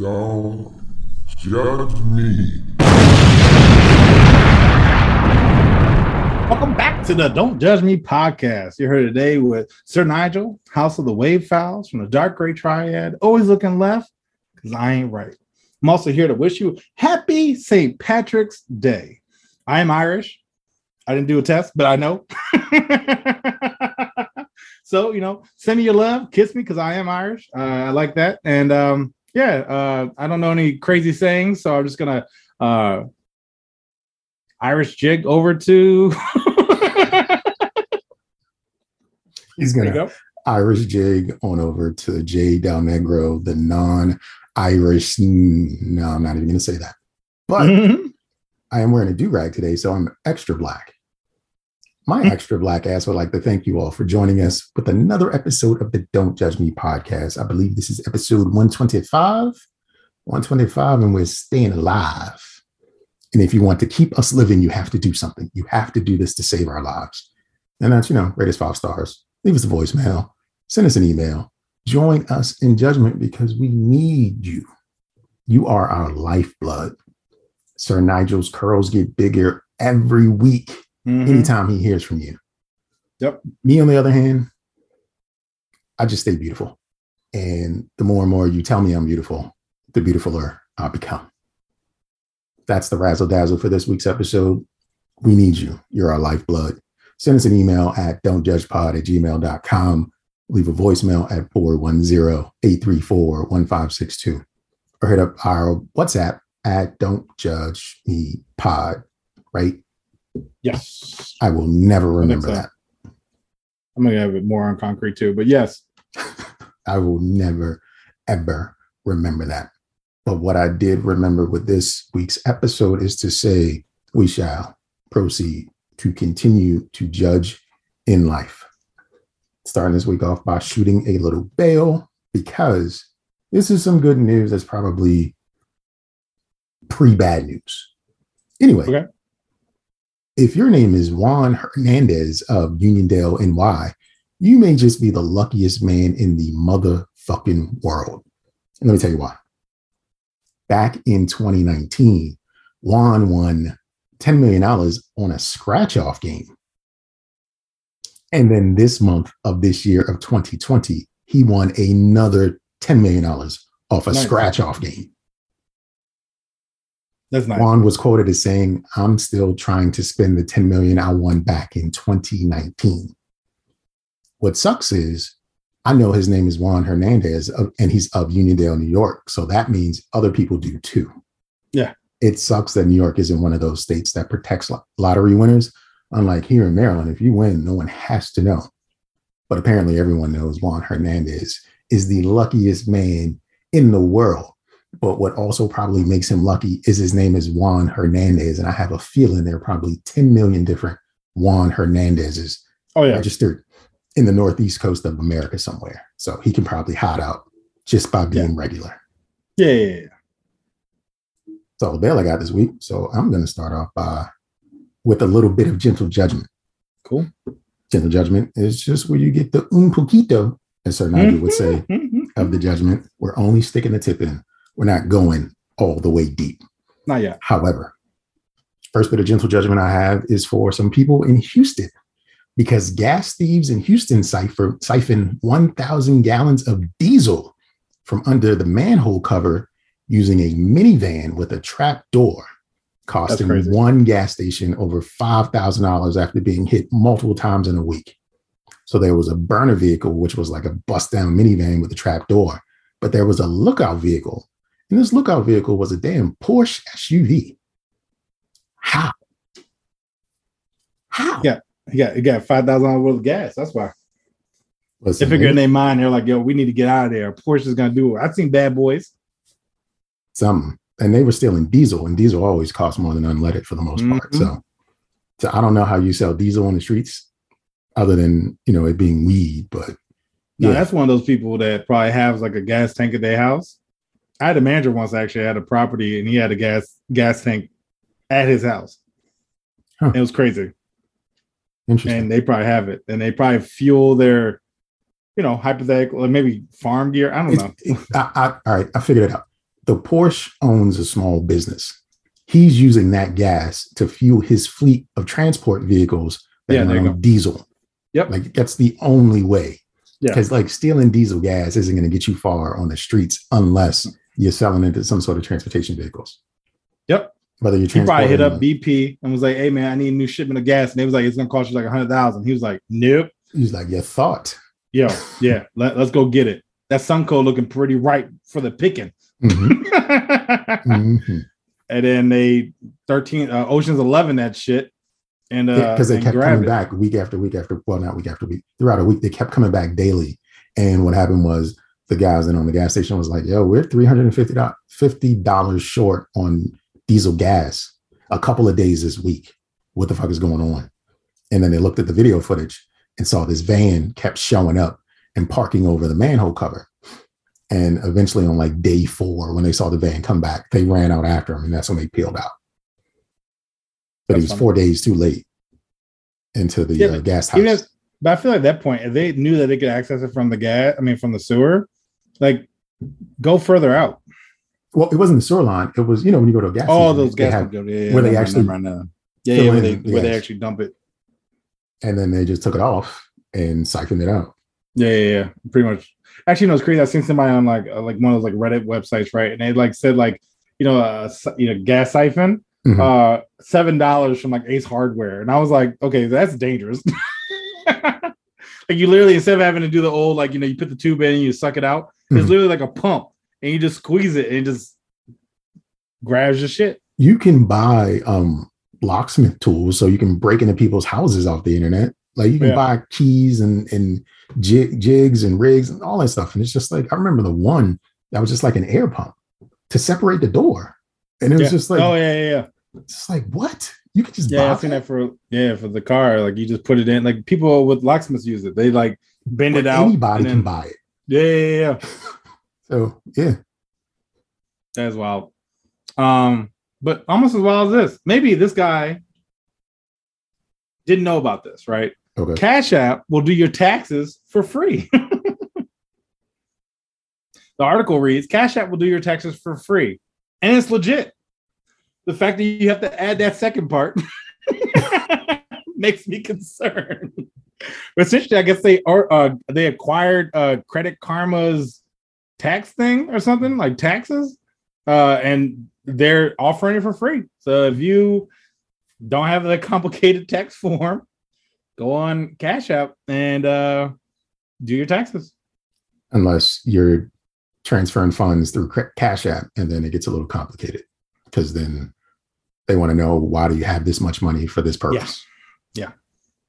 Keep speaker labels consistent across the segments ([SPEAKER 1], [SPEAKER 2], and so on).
[SPEAKER 1] Don't judge me.
[SPEAKER 2] Welcome back to the Don't Judge Me podcast. You're here today with Sir Nigel, House of the Wave Fowls from the Dark Gray Triad. Always looking left because I ain't right. I'm also here to wish you happy St. Patrick's Day. I am Irish. I didn't do a test, but I know. so, you know, send me your love, kiss me because I am Irish. Uh, I like that. And um, yeah, uh, I don't know any crazy sayings, so I'm just gonna uh, Irish jig over to.
[SPEAKER 3] He's gonna
[SPEAKER 2] go.
[SPEAKER 3] Irish jig on over to J Del Negro, the non-Irish. No, I'm not even gonna say that. But
[SPEAKER 2] Mhm.
[SPEAKER 3] I am wearing a do-rag today, so I'm extra black. My extra black ass would like to thank you all for joining us with another episode of the Don't Judge Me podcast. I believe this is episode 125. 125, and we're staying alive. And if you want to keep us living, you have to do something. You have to do this to save our lives. And that's, you know, rate us five stars. Leave us a voicemail. Send us an email. Join us in judgment because we need you. You are our lifeblood. Sir Nigel's curls get bigger every week
[SPEAKER 2] Mhm.
[SPEAKER 3] anytime he hears from you.
[SPEAKER 2] Yep.
[SPEAKER 3] Me, on the other hand, I just stay beautiful. And the more and more you tell me I'm beautiful, the beautifuler I become. That's the razzle dazzle for this week's episode. We need you. You're our lifeblood. Send us an email at don'tjudgepod at gmail.com. Leave a voicemail at 410 834 1562 or hit up our WhatsApp at Don't Judge Me Pod, right?
[SPEAKER 2] Yes.
[SPEAKER 3] I will never remember
[SPEAKER 2] so.
[SPEAKER 3] that.
[SPEAKER 2] I'm gonna have it more on concrete too, but yes.
[SPEAKER 3] I will never, ever remember that. But what I did remember with this week's episode is to say, we shall proceed to continue to judge in life. Starting this week off by shooting a little bail because this is some good news that's probably pre bad news. Anyway,
[SPEAKER 2] Okay.
[SPEAKER 3] If your name is Juan Hernandez of Uniondale, NY, you may just be the luckiest man in the motherfucking world. And let me tell you why. Back in 2019, Juan won $10 million on a scratch off game. And then this month of this year of 2020, he won another $10 million off a
[SPEAKER 2] Nice.
[SPEAKER 3] scratch off game.
[SPEAKER 2] That's nice.
[SPEAKER 3] Juan was quoted as saying, I'm still trying to spend the 10 million I won back in 2019. What sucks is I know his name is Juan Hernandez uh, and he's of Uniondale, New York. So that means other people do too.
[SPEAKER 2] Yeah.
[SPEAKER 3] It sucks that New York isn't one of those states that protects lottery winners. Unlike here in Maryland, if you win, no one has to know. But apparently everyone knows Juan Hernandez is the luckiest man in the world. But what also probably makes him lucky is his name is Juan Hernandez. And I have a feeling there are probably 10 million different Juan Hernandezes
[SPEAKER 2] Oh yeah.
[SPEAKER 3] registered in the northeast coast of America somewhere. So he can probably hide out just by being regular.
[SPEAKER 2] Yeah. yeah, yeah.
[SPEAKER 3] So the bail I got this week. So I'm going to start off by with a little bit of gentle judgment.
[SPEAKER 2] Cool.
[SPEAKER 3] Gentle judgment is just where you get the un poquito, as Sir Nigel would say,
[SPEAKER 2] Mhm.
[SPEAKER 3] of the judgment. We're only sticking the tip in. We're not going all the way deep.
[SPEAKER 2] Not yet.
[SPEAKER 3] However, first bit of gentle judgment I have is for some people in Houston because gas thieves in Houston siphon, siphon 1,000 gallons of diesel from under the manhole cover using a minivan with a trap door, costing one gas station over $5,000 after being hit multiple times in a week. So there was a burner vehicle, which was like a bust down minivan with a trap door, but there was a lookout vehicle. And this lookout vehicle was a damn Porsche SUV. How? How?
[SPEAKER 2] Yeah. yeah, you got five thousand dollars worth of gas. That's why. They
[SPEAKER 3] Listen,
[SPEAKER 2] figure in their mind, they're like, yo, we need to get out of there. Porsche's gonna do it. I've seen bad boys.
[SPEAKER 3] something. And they were stealing diesel, and diesel always costs more than unleaded for the most part.
[SPEAKER 2] Mhm.
[SPEAKER 3] So, so I don't know how you sell diesel on the streets, other than you know it being weed. But
[SPEAKER 2] No,
[SPEAKER 3] yeah,
[SPEAKER 2] that's one of those people that probably has like a gas tank at their house. I had a manager once actually had a property and he had a gas gas tank at his house.
[SPEAKER 3] Huh.
[SPEAKER 2] It was crazy.
[SPEAKER 3] interesting.
[SPEAKER 2] And they probably have it. And they probably fuel their, you know, hypothetical or maybe farm gear. I don't
[SPEAKER 3] It's-
[SPEAKER 2] know.
[SPEAKER 3] it- I, I, all right, I figured it out. the Porsche owns a small business. He's using that gas to fuel his fleet of transport vehicles that
[SPEAKER 2] Yeah,
[SPEAKER 3] run on diesel.
[SPEAKER 2] Yep.
[SPEAKER 3] Like that's the only way.
[SPEAKER 2] Yeah.
[SPEAKER 3] Because like stealing diesel gas isn't going to get you far on the streets unless you're selling into some sort of transportation vehicles.
[SPEAKER 2] Yep.
[SPEAKER 3] Whether you're
[SPEAKER 2] He probably hit up BP and was like, "Hey man, I need a new shipment of gas." And they was like, "It's gonna cost you like a hundred thousand. He was like, "Nope,
[SPEAKER 3] He's like, you thought.
[SPEAKER 2] yo, yeah, let, us go get it." That Sunoco looking pretty ripe for the picking.
[SPEAKER 3] Mhm, mhm.
[SPEAKER 2] and then they thirteen uh, Ocean's Eleven that shit, and uh,
[SPEAKER 3] because they kept coming
[SPEAKER 2] it.
[SPEAKER 3] back week after week after well not week after week throughout a week they kept coming back daily and what happened was the guys in on the gas station was like yo we're 350 dollars short on diesel gas a couple of days this week what the fuck is going on and then they looked at the video footage and saw this van kept showing up and parking over the manhole cover and eventually on like day four when they saw the van come back they ran out after him and that's when they peeled out but he was
[SPEAKER 2] funny.
[SPEAKER 3] four days too late into the
[SPEAKER 2] Yeah,
[SPEAKER 3] uh, gas house.
[SPEAKER 2] If, but I feel like at that point, if they knew that they could access it from the gas, I mean, from the sewer, like go further out.
[SPEAKER 3] well, it wasn't the sewer line. It was, you know, when you go to a gas
[SPEAKER 2] All
[SPEAKER 3] station,
[SPEAKER 2] those gas
[SPEAKER 3] have-
[SPEAKER 2] yeah, yeah,
[SPEAKER 3] where they actually
[SPEAKER 2] never mind. yeah, yeah, where they
[SPEAKER 3] the
[SPEAKER 2] where they actually dump it.
[SPEAKER 3] and then they just took it off and siphoned it out.
[SPEAKER 2] Yeah, yeah, yeah, pretty much. Actually, no, it's crazy. I seen somebody on like uh, like one of those like Reddit websites, right? And they like said like you know uh, you know gas siphon,
[SPEAKER 3] Mhm.
[SPEAKER 2] uh, seven dollars from like Ace Hardware, and I was like, okay, that's dangerous. like you literally instead of having to do the old like you know you put the tube in and you suck it out, it's
[SPEAKER 3] Mhm.
[SPEAKER 2] literally like a pump, and you just squeeze it and it just grabs your shit.
[SPEAKER 3] You can buy um locksmith tools so you can break into people's houses off the internet. Like you can
[SPEAKER 2] Yeah.
[SPEAKER 3] buy keys and and jig, jigs and rigs and all that stuff. And it's just like I remember the one that was just like an air pump to separate the door. And it was
[SPEAKER 2] Yeah.
[SPEAKER 3] just like
[SPEAKER 2] oh yeah, yeah, yeah.
[SPEAKER 3] it's like what? You could just
[SPEAKER 2] Yeah,
[SPEAKER 3] buy
[SPEAKER 2] I've seen that for yeah for the car. Like you just put it in. Like people with locksmiths use it. They like bend it out.
[SPEAKER 3] Anybody
[SPEAKER 2] and
[SPEAKER 3] can buy it.
[SPEAKER 2] Yeah, yeah, yeah.
[SPEAKER 3] So yeah.
[SPEAKER 2] That's wild. Um, but almost as wild as this. Maybe this guy didn't know about this, right?
[SPEAKER 3] Okay.
[SPEAKER 2] Cash App will do your taxes for free. the article reads Cash App will do your taxes for free. And it's legit. The fact that you have to add that second part makes me concerned. But essentially, I guess they are uh, they acquired uh, Credit Karma's tax thing or something like taxes, uh, and they're offering it for free. So if you don't have the complicated tax form, go on Cash App and uh, do your taxes.
[SPEAKER 3] unless you're transferring funds through Cash App, and then it gets a little complicated because then they want to know why do you have this much money for this purpose.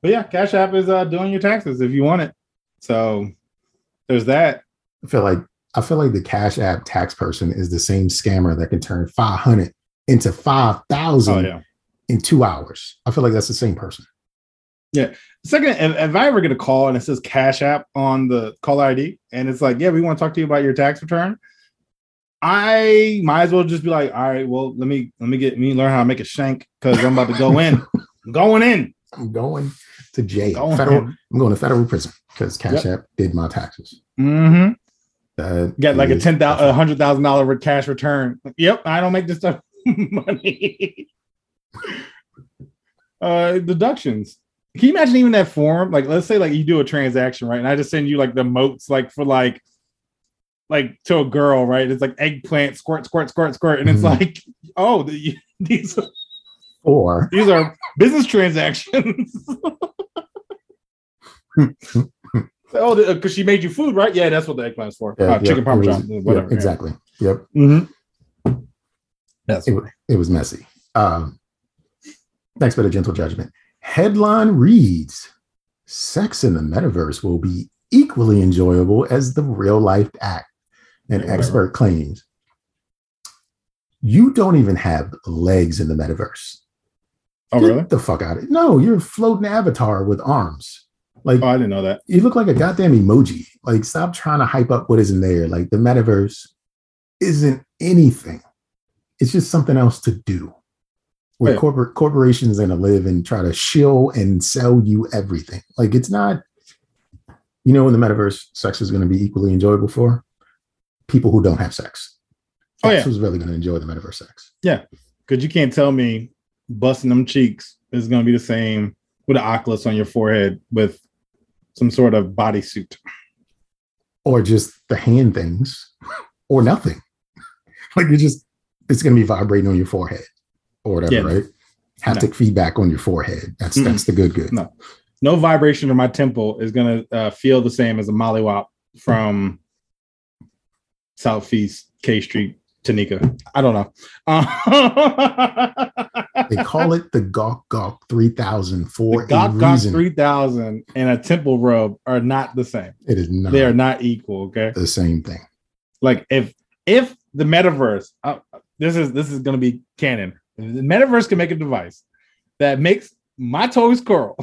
[SPEAKER 2] But yeah, Cash App is uh, doing your taxes if you want it. So there's that.
[SPEAKER 3] I feel like I feel like the Cash App tax person is the same scammer that can turn five hundred into five thousand
[SPEAKER 2] Oh yeah.
[SPEAKER 3] in two hours. I feel like that's the same person. Yeah.
[SPEAKER 2] Second, if, if I ever get a call and it says Cash App on the call ID, and it's like, yeah, we want to talk to you about your tax return, I might as well just be like, all right, well, let me let me get me learn how to make a shank because I'm about to go in. I'm going in.
[SPEAKER 3] I'm going to jail. Federal. I'm going to federal prison because Cash App did my taxes.
[SPEAKER 2] Mm-hmm.
[SPEAKER 3] That
[SPEAKER 2] Get like a ten thousand, a hundred thousand dollar cash return. Yep, I don't make this stuff money. uh, deductions. Can you imagine even that form? Like, let's say like you do a transaction, right? And I just send you like the moats, like for like, like to a girl, right? It's like eggplant, squirt, squirt, squirt, squirt, and it's
[SPEAKER 3] Mhm.
[SPEAKER 2] like, oh, the, these
[SPEAKER 3] or
[SPEAKER 2] these are business transactions. oh, because she made you food, right? Yeah, that's what the eggplant's for.
[SPEAKER 3] Yeah,
[SPEAKER 2] uh,
[SPEAKER 3] yeah,
[SPEAKER 2] chicken parmesan,
[SPEAKER 3] was-
[SPEAKER 2] whatever.
[SPEAKER 3] yeah, exactly. Yep.
[SPEAKER 2] Mm-hmm. That's
[SPEAKER 3] It, it was messy. Um, thanks for the gentle judgment. Headline reads Sex in the metaverse will be equally enjoyable as the real life act, an
[SPEAKER 2] Yeah,
[SPEAKER 3] expert claims. You don't even have legs in the metaverse.
[SPEAKER 2] Oh,
[SPEAKER 3] Get
[SPEAKER 2] really?
[SPEAKER 3] the fuck out of it. No, you're a floating avatar with arms. Like
[SPEAKER 2] Oh, I didn't know that.
[SPEAKER 3] you look like a goddamn emoji. Like, stop trying to hype up what isn't there. Like, the metaverse isn't anything. It's just something else to do. Where
[SPEAKER 2] Yeah.
[SPEAKER 3] corporate corporations are gonna live and try to shill and sell you everything. Like, it's not. You know, in the metaverse, sex is to be equally enjoyable for people who don't have sex.
[SPEAKER 2] Oh,
[SPEAKER 3] That's
[SPEAKER 2] yeah.
[SPEAKER 3] who's really to enjoy the metaverse sex. Yeah.
[SPEAKER 2] Because you can't tell me busting them cheeks is to be the same with an Oculus on your forehead with some sort of bodysuit.
[SPEAKER 3] Or just the hand things, or nothing. like you just, it's going to be vibrating on your forehead or whatever,
[SPEAKER 2] Yeah.
[SPEAKER 3] right? Haptic feedback on your forehead. That's
[SPEAKER 2] Mm-mm.
[SPEAKER 3] that's the good good.
[SPEAKER 2] No. No vibration in my temple is going to uh, feel the same as a mollywop from Southeast K Street, Tanika. I don't know. Uh,
[SPEAKER 3] They call it the Gawk Gawk 3000 for
[SPEAKER 2] the Gok
[SPEAKER 3] reason.
[SPEAKER 2] 3000 and a temple robe are not the same.
[SPEAKER 3] it is not
[SPEAKER 2] They are not equal. Okay.
[SPEAKER 3] the same thing.
[SPEAKER 2] Like if if the metaverse, uh, this is this is going to be canon. If the metaverse can make a device that makes my toes curl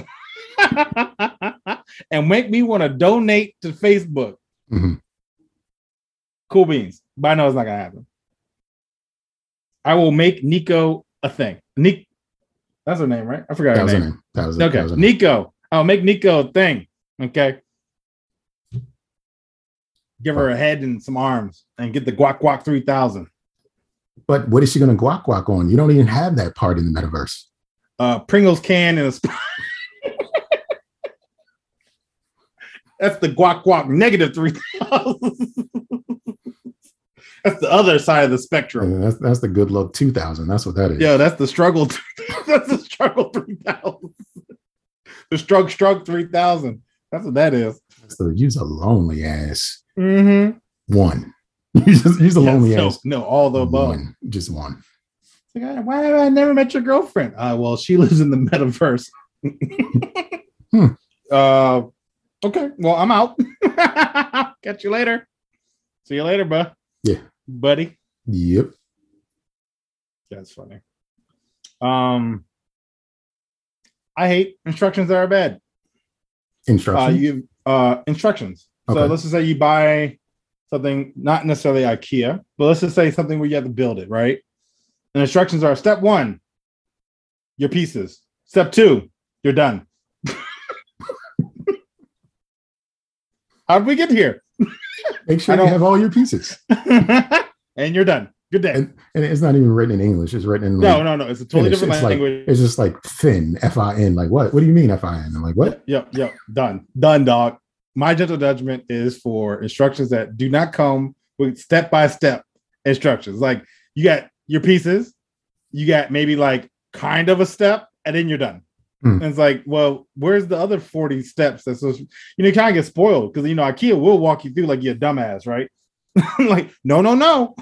[SPEAKER 2] and make me want to donate to Facebook.
[SPEAKER 3] Mhm.
[SPEAKER 2] Cool beans, but I know it's not gonna happen. I will make Nico a thing. Nick, that's her name, right? I forgot
[SPEAKER 3] That
[SPEAKER 2] her
[SPEAKER 3] was her
[SPEAKER 2] name.
[SPEAKER 3] name. That was it.
[SPEAKER 2] Okay,
[SPEAKER 3] That was name.
[SPEAKER 2] Nico. I'll make Nico a thing. Okay. Give her a head and some arms and get the guac guac 3000.
[SPEAKER 3] But what is she going to guac guac on? You don't even have that part in the metaverse.
[SPEAKER 2] Uh Pringles can and a sp- That's the guac guac negative 3000. That's the other side of the spectrum.
[SPEAKER 3] And that's that's the good luck 2000. That's what that is.
[SPEAKER 2] Yeah, that's the struggle. that's the struggle 3000. The struggle struggle 3000. That's what that is.
[SPEAKER 3] So use a lonely ass
[SPEAKER 2] Mm-hmm.
[SPEAKER 3] one. use, a- lonely
[SPEAKER 2] no,
[SPEAKER 3] ass
[SPEAKER 2] no, all the above.
[SPEAKER 3] one. Just one.
[SPEAKER 2] Like, "Ah, Why have I never met your girlfriend? Uh, well, she lives in the metaverse.
[SPEAKER 3] Hmm.
[SPEAKER 2] Uh, okay. Well, I'm out. Catch you later. See you later, bud.
[SPEAKER 3] Yeah.
[SPEAKER 2] buddy.
[SPEAKER 3] Yep.
[SPEAKER 2] That's funny. Um, I hate instructions that are bad. Uh,
[SPEAKER 3] Instructions.
[SPEAKER 2] you uh instructions. So let's just say you buy something, not necessarily IKEA, but let's just say something where you have to build it, right? And instructions are step one, your pieces. Step two, you're done. How did we get here?
[SPEAKER 3] Make sure you have all your pieces.
[SPEAKER 2] and you're done. Good day.
[SPEAKER 3] And, and it's not even written in English. It's written in
[SPEAKER 2] no,
[SPEAKER 3] like,
[SPEAKER 2] no, no. It's a totally
[SPEAKER 3] Finnish.
[SPEAKER 2] different
[SPEAKER 3] It's like-
[SPEAKER 2] language.
[SPEAKER 3] it's just like Finn, F I N. Like what? What do you mean F I N? I'm like, what?
[SPEAKER 2] Yep, yep, done, done, dog. My gentle judgment is for instructions that do not come with step by step instructions. Like you got your pieces, you got maybe like kind of a step, and then you're done.
[SPEAKER 3] Hmm.
[SPEAKER 2] And it's like, well, where's the other 40 steps? That's so, you know, you kind of get spoiled because you know, IKEA will walk you through like you're a dumbass, right? like, no, no, no.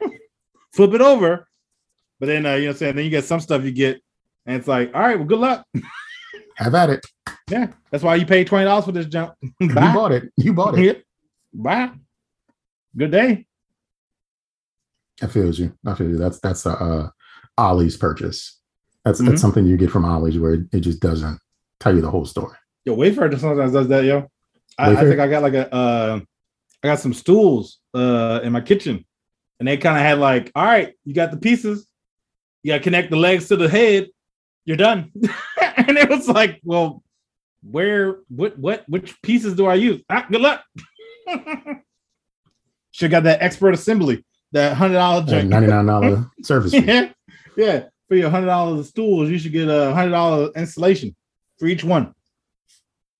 [SPEAKER 2] Flip it over. But then uh, you know I'm saying? Then you get some stuff you get, and it's like, all right, well, good luck.
[SPEAKER 3] Have at it.
[SPEAKER 2] Yeah, that's why you paid twenty dollars for this jump.
[SPEAKER 3] You bought it. You bought it.
[SPEAKER 2] Yep. Bye. Good day.
[SPEAKER 3] I feel you. I feel you. That's that's a uh, Ollie's purchase. That's
[SPEAKER 2] Mhm.
[SPEAKER 3] that's something you get from Ollie's where it just doesn't tell you the whole story.
[SPEAKER 2] Yo, Wayfair sometimes does that, yo. I, I think I got like a uh I got some stools uh in my kitchen. And they kind of had like, all right, you got the pieces, you gotta connect the legs to the head, you're done. and it was like, well, where what what which pieces do I use? Ah, good luck. Should got that expert assembly, that hundred dollar
[SPEAKER 3] ninety nine dollar service
[SPEAKER 2] yeah, yeah. For your hundred dollars of stools, you should get a hundred dollar installation for each one.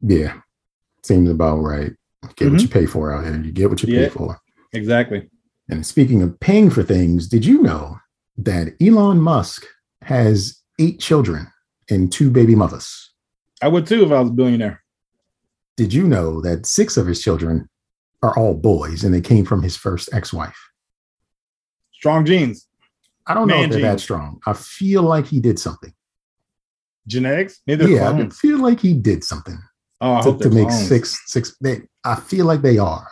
[SPEAKER 3] Yeah, seems about right. Get what you pay for out here. You get what you
[SPEAKER 2] Mm-hmm. Yeah.
[SPEAKER 3] pay for.
[SPEAKER 2] Exactly.
[SPEAKER 3] And speaking of paying for things, did you know that Elon Musk has eight children and two baby mothers?
[SPEAKER 2] I would too if I was a billionaire.
[SPEAKER 3] Did you know that six of his children are all boys and they came from his first ex-wife?
[SPEAKER 2] Strong genes,
[SPEAKER 3] I don't know
[SPEAKER 2] Man
[SPEAKER 3] if they're that strong. I feel like he did something.
[SPEAKER 2] genetics. Maybe
[SPEAKER 3] Yeah, I feel like he did something
[SPEAKER 2] Oh, I
[SPEAKER 3] to,
[SPEAKER 2] hope
[SPEAKER 3] to make
[SPEAKER 2] clones.
[SPEAKER 3] six six. They, I feel like they are.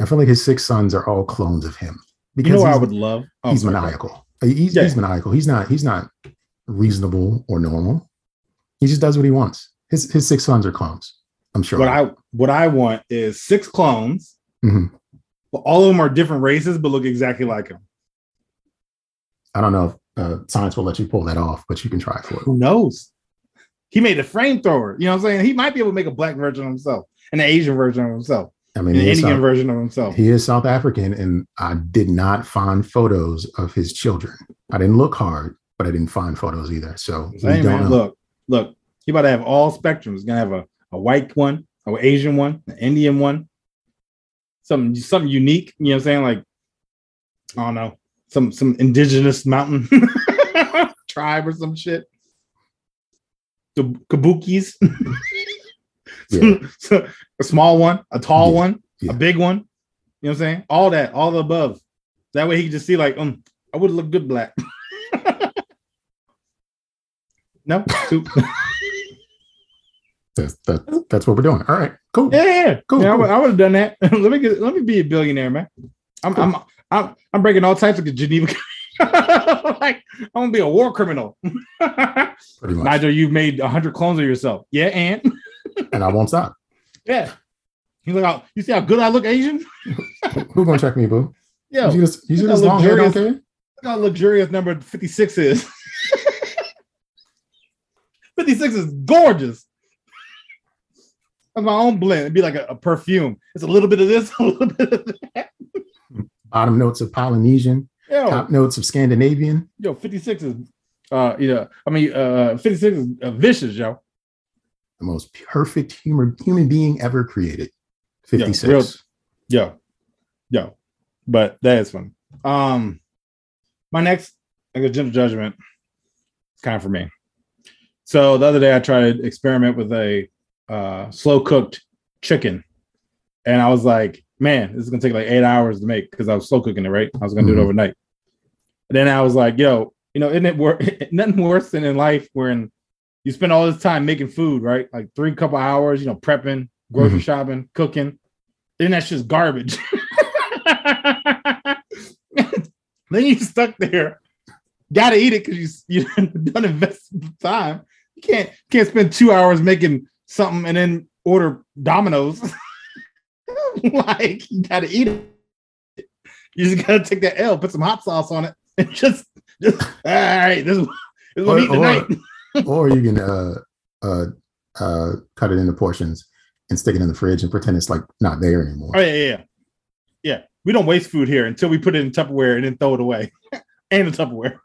[SPEAKER 3] I feel like his six sons are all clones of him
[SPEAKER 2] You know I would love? Oh,
[SPEAKER 3] he's
[SPEAKER 2] sorry.
[SPEAKER 3] maniacal. He's,
[SPEAKER 2] Yeah.
[SPEAKER 3] he's maniacal. He's not. He's not reasonable or normal. He just does what he wants. His his six sons are clones. I'm sure.
[SPEAKER 2] What I what I want is six clones,
[SPEAKER 3] Mhm.
[SPEAKER 2] but all of them are different races, but look exactly like him.
[SPEAKER 3] I don't know if uh, science will let you pull that off, but you can try for it.
[SPEAKER 2] Who knows? He made a frame thrower. You know what I'm saying? He might be able to make a black version of himself and an Asian version of himself.
[SPEAKER 3] I mean,
[SPEAKER 2] An Indian
[SPEAKER 3] South,
[SPEAKER 2] version of himself.
[SPEAKER 3] he is South African, and I did not find photos of his children. I didn't look hard, but I didn't find photos either. So
[SPEAKER 2] Hey,
[SPEAKER 3] don't
[SPEAKER 2] man, look, look. He about to have all spectrums. He's gonna have a, a white one, an Asian one, an Indian one, something something unique. You know what I'm saying? Like, I don't know, some some indigenous mountain tribe or some shit. The kabukis.
[SPEAKER 3] Yeah.
[SPEAKER 2] So, a small one, a tall
[SPEAKER 3] Yeah,
[SPEAKER 2] one,
[SPEAKER 3] yeah.
[SPEAKER 2] a big one. You know what I'm saying? All that, all the above. That way he can just see, like, um, I would look good black. no,
[SPEAKER 3] That's, that, that's what we're doing. All right, cool.
[SPEAKER 2] yeah, yeah,
[SPEAKER 3] Cool,
[SPEAKER 2] Yeah, I
[SPEAKER 3] cool.
[SPEAKER 2] would- I would have done that. let me get, let me be a billionaire, man. I'm, I'm, I'm, I'm breaking all types of Geneva. like, I'm gonna be a war criminal.
[SPEAKER 3] Pretty much.
[SPEAKER 2] Nigel, you've made hundred clones of yourself. Yeah, and
[SPEAKER 3] and I won't stop.
[SPEAKER 2] yeah. You look out. You see how good I look, Asian?
[SPEAKER 3] Who's gonna check me, boo?
[SPEAKER 2] Yeah.
[SPEAKER 3] you see this, you this long hair? Don't
[SPEAKER 2] luxurious-
[SPEAKER 3] care?
[SPEAKER 2] Look how luxurious number 56 is. 56 is gorgeous. That's my own blend. It'd be like a, a perfume. It's a little bit of this, a little bit of that.
[SPEAKER 3] Bottom notes of Polynesian,
[SPEAKER 2] Yo,
[SPEAKER 3] top notes of Scandinavian.
[SPEAKER 2] yo, 56 is uh you know, I mean uh 56 is uh, vicious, yo.
[SPEAKER 3] The most perfect human human being ever created.
[SPEAKER 2] Yeah,
[SPEAKER 3] 56.
[SPEAKER 2] real- Yo. Yo. But that is fun. Um my next like a gentle judgment it's kind of for me. So the other day I tried to experiment with a uh slow cooked chicken. And I was like, man, this is gonna take like eight hours to make because I was slow cooking it, right? I was gonna do
[SPEAKER 3] Mhm.
[SPEAKER 2] it overnight. And then I was like, yo, you know, isn't it wor- nothing worse than in life wherein you spend all this time making food, right? Like three couple hours, you know, prepping, grocery
[SPEAKER 3] Mhm.
[SPEAKER 2] shopping, cooking. Then that's just garbage. then you stuck there, gotta eat it because you you done invested the time. You can't can't spend two hours making something and then order Domino's. like you gotta eat it. You just gotta take that L, put some hot sauce on it, and just, just all right. This is, this is what eating
[SPEAKER 3] Or-
[SPEAKER 2] tonight.
[SPEAKER 3] or you can uh uh uh cut it into portions and stick it in the fridge and pretend it's like not there anymore.
[SPEAKER 2] Oh yeah, yeah, yeah. Yeah, we don't waste food here until we put it in Tupperware and then throw it away, and the Tupperware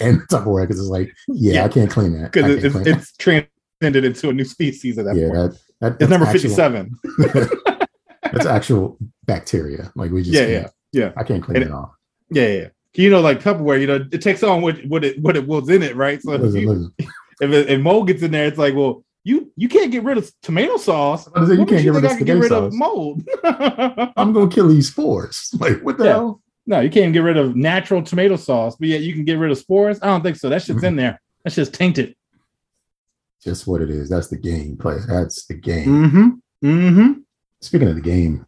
[SPEAKER 3] And Tupperware because it's like, yeah,
[SPEAKER 2] Yeah.
[SPEAKER 3] I can't clean that.
[SPEAKER 2] Because it's, it's transcended into a new species at that
[SPEAKER 3] yeah,
[SPEAKER 2] point.
[SPEAKER 3] that, that
[SPEAKER 2] it's number fifty-seven.
[SPEAKER 3] That's actual bacteria. Like we just
[SPEAKER 2] Yeah, yeah, yeah.
[SPEAKER 3] I can't clean
[SPEAKER 2] And
[SPEAKER 3] it off.
[SPEAKER 2] Yeah, yeah. You know, like Tupperware, you know, it takes on what what it what it was in it, right? So if,
[SPEAKER 3] Listen,
[SPEAKER 2] you,
[SPEAKER 3] listen.
[SPEAKER 2] if, it, if mold gets in there, it's like, well, you you can't get rid of tomato sauce.
[SPEAKER 3] Like, you can't
[SPEAKER 2] makes
[SPEAKER 3] get rid of
[SPEAKER 2] get rid of mold.
[SPEAKER 3] I'm gonna kill these spores. Like what the
[SPEAKER 2] Yeah.
[SPEAKER 3] hell?
[SPEAKER 2] no, you can't get rid of natural tomato sauce, but yet you can get rid of spores. I don't think so. That shit's in there. That shit's tainted.
[SPEAKER 3] Just what it is. That's the game, player. That's the game.
[SPEAKER 2] Mm-hmm. Mm-hmm.
[SPEAKER 3] Speaking of the game,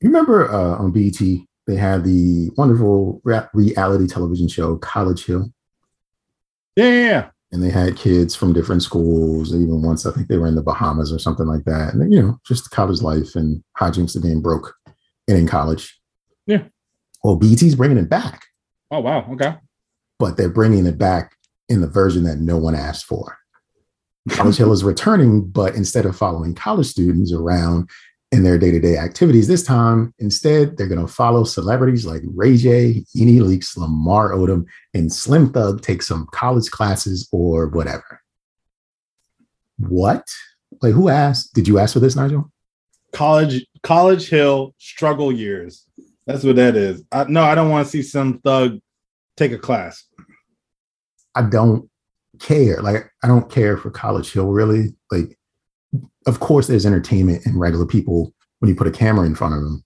[SPEAKER 3] you remember uh, on BET they had the wonderful reality television show College Hill,
[SPEAKER 2] Yeah, yeah, yeah.
[SPEAKER 3] and they had kids from different schools. Even once I think they were in the Bahamas or something like that, and you know, just college life and hijinks of being broke and in college.
[SPEAKER 2] Yeah.
[SPEAKER 3] Well, BET's bringing it back,
[SPEAKER 2] Oh wow. Okay.
[SPEAKER 3] but they're bringing it back in the version that no one asked for. College Hill is returning, but instead of following college students around in their day-to-day activities, this time instead they're going to follow celebrities like Ray J, Eni Leaks, Lamar Odom, and Slim Thug take some college classes or whatever. What? Like who asked? Did you ask for this, Nigel?
[SPEAKER 2] College College Hill struggle years. That's what that is. I, no, I don't want to see some thug take a class.
[SPEAKER 3] I don't care. Like I don't care for College Hill really. Like, of course, there's entertainment and regular people when you put a camera in front of them.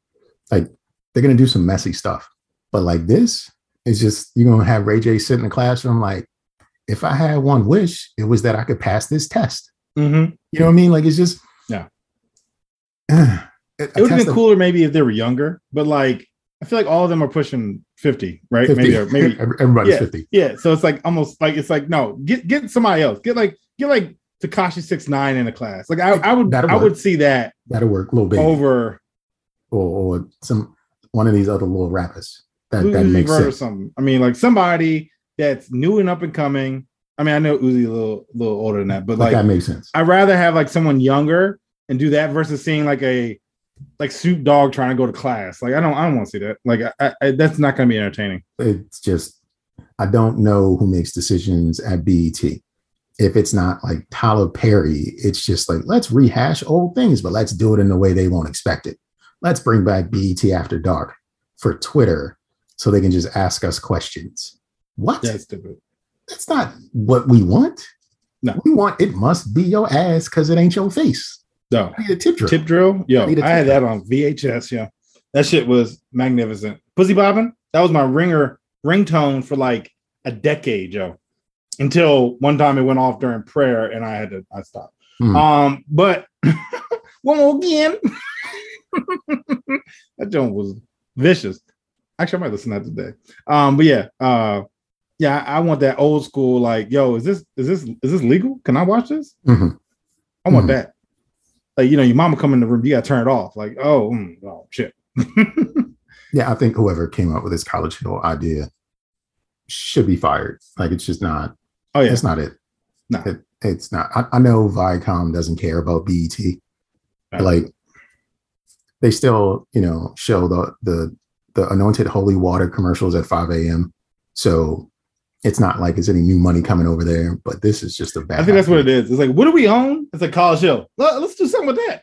[SPEAKER 3] Like they're gonna do some messy stuff, but like this is just you're gonna have Ray J sit in the classroom. Like, if I had one wish, it was that I could pass this test.
[SPEAKER 2] Mm-hmm.
[SPEAKER 3] You know what I mean? Like it's just
[SPEAKER 2] Yeah.
[SPEAKER 3] it
[SPEAKER 2] It would have been cooler maybe if they were younger, but like I feel like all of them are pushing 50, right?
[SPEAKER 3] 50.
[SPEAKER 2] Maybe or maybe
[SPEAKER 3] everybody's
[SPEAKER 2] Yeah.
[SPEAKER 3] 50.
[SPEAKER 2] yeah. So it's like almost like it's like no, get get somebody else. Get like get like Tekashi six nine in a class. Like I, I would
[SPEAKER 3] That'll
[SPEAKER 2] I
[SPEAKER 3] work.
[SPEAKER 2] would see that
[SPEAKER 3] That'll work. Little baby
[SPEAKER 2] over
[SPEAKER 3] or, or some one of these other little rappers. That that makes
[SPEAKER 2] Vert or
[SPEAKER 3] sense.
[SPEAKER 2] something. I mean, like somebody that's new and up and coming. I mean, I know Uzi a little little older than that, but
[SPEAKER 3] Like,
[SPEAKER 2] like
[SPEAKER 3] that makes sense.
[SPEAKER 2] I'd rather have like someone younger and do that versus seeing like a like Snoop Dogg trying to go to class. Like I don't I don't want to see that. Like I, I, that's not going to be entertaining.
[SPEAKER 3] It's just I don't know who makes decisions at BET. If it's not like Tyler Perry, it's just like let's rehash old things, but let's do it in a way they won't expect it. Let's bring back BET After Dark for Twitter so they can just ask us questions. What?
[SPEAKER 2] That's.
[SPEAKER 3] That's not what we want.
[SPEAKER 2] No.
[SPEAKER 3] We want it must be your ass because it ain't your face.
[SPEAKER 2] No.
[SPEAKER 3] I need a tip drill.
[SPEAKER 2] Tip drill? Yo,
[SPEAKER 3] I
[SPEAKER 2] I had
[SPEAKER 3] tip
[SPEAKER 2] that on VHS. Yeah. That shit was magnificent. Pussy bobbing? That was my ringer ringtone for like a decade, yo. Until one time it went off during prayer and I had to I stopped.
[SPEAKER 3] Hmm.
[SPEAKER 2] Um, but one more again. that joint was vicious. Actually, I might listen to that today. Um, but yeah, uh yeah, I I want that old school, like, yo, is this is this is this legal? Can I watch this?
[SPEAKER 3] Mhm.
[SPEAKER 2] I want
[SPEAKER 3] Mhm.
[SPEAKER 2] that. Like, you know, your mama come in the room, you gotta turn it off. Like, oh, mm, oh shit.
[SPEAKER 3] Yeah, I think whoever came up with this college hill idea should be fired. Like it's just not.
[SPEAKER 2] Oh yeah,
[SPEAKER 3] that's not it.
[SPEAKER 2] No.
[SPEAKER 3] It, it's not. I, I know Viacom doesn't care about BET.
[SPEAKER 2] Right.
[SPEAKER 3] Like they still, you know, show the the the anointed holy water commercials at 5 a.m. So it's not like it's any new money coming over there. But this is just a bad.
[SPEAKER 2] I think that's what it is. It's like, what do we own? It's a College Hill. Let, us do something with that.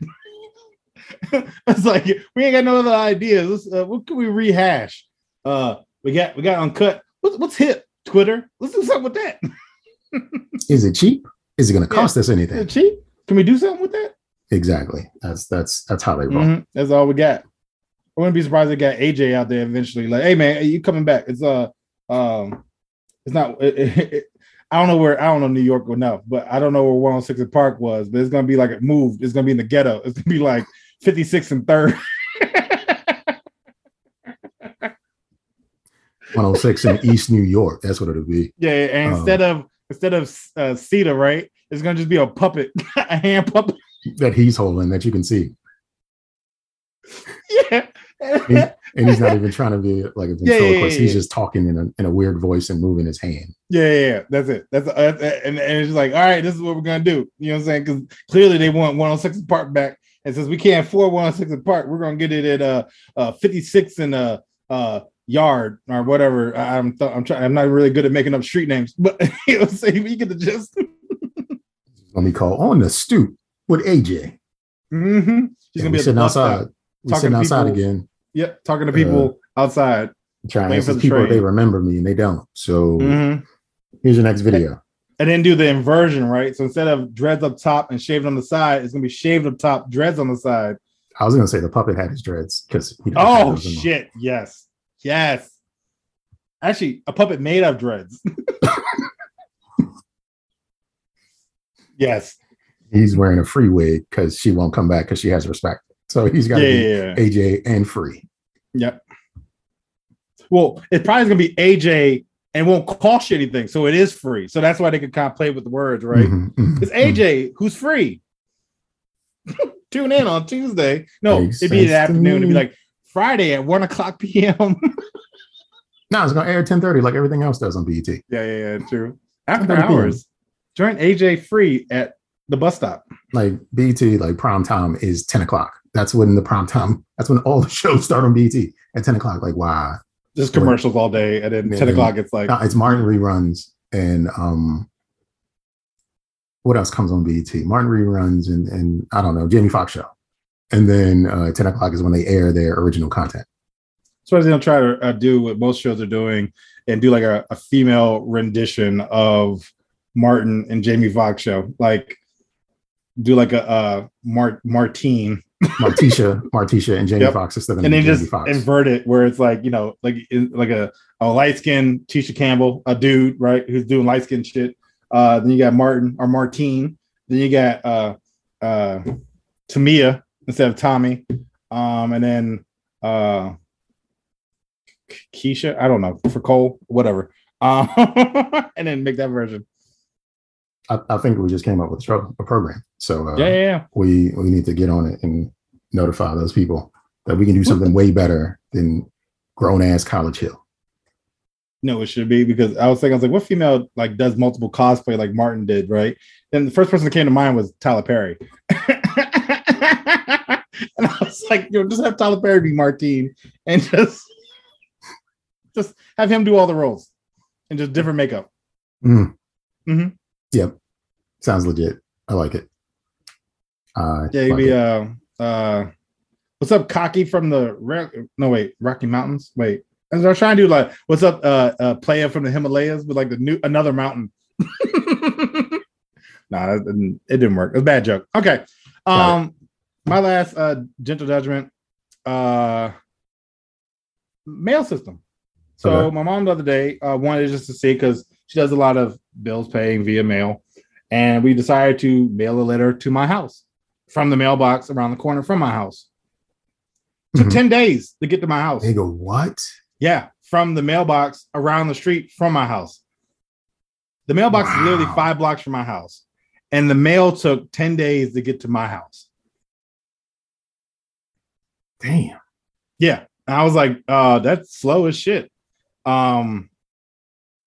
[SPEAKER 2] it's like we ain't got no other ideas. Let's, uh, what can we rehash? Uh, we got we got uncut. What's what's hip? Twitter. Let's do something with that.
[SPEAKER 3] Is it cheap? Is it going to
[SPEAKER 2] Yeah.
[SPEAKER 3] cost us
[SPEAKER 2] Is it
[SPEAKER 3] anything?
[SPEAKER 2] cheap? Can we do something with that?
[SPEAKER 3] Exactly. That's that's that's how they roll.
[SPEAKER 2] Mhm. That's all we got. I wouldn't be surprised if they got AJ out there eventually. Like, hey man, you coming back? It's uh, um, it's not. It, it, it- I don't know where. I don't know New York enough, but I don't know where 106 and Park was. But it's gonna be like it moved. It's gonna be in the ghetto. It's gonna be like 56 and third.
[SPEAKER 3] 106 in East New York. That's what it'll be.
[SPEAKER 2] yeah, and
[SPEAKER 3] Um,
[SPEAKER 2] instead of instead of uh, Cedar, right? It's gonna just be a puppet, a hand puppet.
[SPEAKER 3] That he's holding that you can see.
[SPEAKER 2] yeah.
[SPEAKER 3] And he's not even trying to be like a
[SPEAKER 2] Yeah, yeah,
[SPEAKER 3] ventriloquist.
[SPEAKER 2] yeah,
[SPEAKER 3] He's just talking in a, in a weird voice and moving his hand.
[SPEAKER 2] Yeah, yeah, yeah. That's it. That's, uh, and, and it's like, all right, this is what we're gonna do. You know what I'm saying? Because clearly they want 106 and Park back, and since we can't afford 106 and Park, we're gonna get it at uh, uh 56 and uh uh yard or whatever. I'm th- I'm trying. I'm not really good at making up street names, but you know, you get the gist.
[SPEAKER 3] Let me call on the stoop with AJ.
[SPEAKER 2] mm-hmm. She's
[SPEAKER 3] Yeah,
[SPEAKER 2] gonna be
[SPEAKER 3] sitting outside. We
[SPEAKER 2] talking
[SPEAKER 3] sitting outside
[SPEAKER 2] people.
[SPEAKER 3] again,
[SPEAKER 2] Yep, talking to people outside.
[SPEAKER 3] trying to ask people if they remember me, and they don't. So
[SPEAKER 2] Mhm.
[SPEAKER 3] here's your next video.
[SPEAKER 2] And then do the inversion, right? So instead of dreads up top and shaved on the side, it's gonna be shaved up top, dreads on the side.
[SPEAKER 3] I was gonna say the puppet had his dreads because
[SPEAKER 2] Oh shit! Yes, yes. Actually, a puppet made of dreads. yes.
[SPEAKER 3] He's wearing a free wig because she won't come back because she has respect. So he's got to
[SPEAKER 2] yeah,
[SPEAKER 3] be
[SPEAKER 2] yeah.
[SPEAKER 3] AJ and free.
[SPEAKER 2] Yep. Well, it probably is gonna be AJ and won't cost you anything, so it is free. So that's why they could kind of play with the words, right?
[SPEAKER 3] Mhm, mhm,
[SPEAKER 2] It's. AJ who's free. Tune in on Tuesday. No,
[SPEAKER 3] Makes
[SPEAKER 2] it'd be in the
[SPEAKER 3] to
[SPEAKER 2] afternoon. It'd be like Friday at one o'clock p.m.
[SPEAKER 3] No, it's gonna air at 10:30 like everything else does on BET.
[SPEAKER 2] Yeah, yeah, yeah, true. After hours, join AJ free at the bus stop.
[SPEAKER 3] Like BET, like prime time is 10 o'clock. That's when the prime time. That's when all the shows start on BET at 10 o'clock. Like, wow.
[SPEAKER 2] Just commercials all day, and then
[SPEAKER 3] Yeah,
[SPEAKER 2] ten o'clock it's like
[SPEAKER 3] No, it's Martin reruns and um, what else comes on BET? Martin reruns and and I don't know Jamie Foxx show, and then uh, 10 o'clock is when they air their original content.
[SPEAKER 2] So they don't try to uh, do what most shows are doing and do like a, a female rendition of Martin and Jamie Foxx show, like do like a uh Mart Martine,
[SPEAKER 3] Martisha, Martisha, and Jamie
[SPEAKER 2] Yep.
[SPEAKER 3] Is still going
[SPEAKER 2] and then just
[SPEAKER 3] Foxx.
[SPEAKER 2] invert it where it's like you know like like a, a light skinned Tisha Campbell, a dude right who's doing light skin shit. Uh, then you got Martin or Martine. Then you got uh uh Tamia instead of Tommy. Um, and then uh Keisha, I don't know for Cole, whatever. Um, and then make that version.
[SPEAKER 3] I, I think we just came up with a, program, so uh,
[SPEAKER 2] Yeah, yeah, yeah.
[SPEAKER 3] we we need to get on it and notify those people that we can do something way better than grown ass College Hill.
[SPEAKER 2] No, it should be because I was thinking, I was like, what female like does multiple cosplay like Martin did, right? And the first person that came to mind was Tyler Perry. And I was like, you know, just have Tyler Perry be Martine and just just have him do all the roles and just different makeup.
[SPEAKER 3] Mm.
[SPEAKER 2] Mhm.
[SPEAKER 3] Yep. Sounds legit. I like it. Uh,
[SPEAKER 2] Yeah,
[SPEAKER 3] like
[SPEAKER 2] be uh uh what's up, cocky from the no wait, Rocky Mountains. Wait. I was trying to do like what's up, uh uh player from the Himalayas with like the new another mountain. nah, it didn't, it didn't work. It was a bad joke. Okay. Um my last uh gentle judgment, uh mail system. So
[SPEAKER 3] Okay.
[SPEAKER 2] my mom the other day uh, wanted just to see because she does a lot of bills paying via mail, and we decided to mail a letter to my house from the mailbox around the corner from my house. Took
[SPEAKER 3] Mhm.
[SPEAKER 2] ten days to get to my house.
[SPEAKER 3] They go, what?
[SPEAKER 2] Yeah, from the mailbox around the street from my house. The mailbox is literally five blocks from my house, and the mail took ten days to get to my house.
[SPEAKER 3] Damn.
[SPEAKER 2] Yeah. And I was like, uh, that's slow as shit. Um,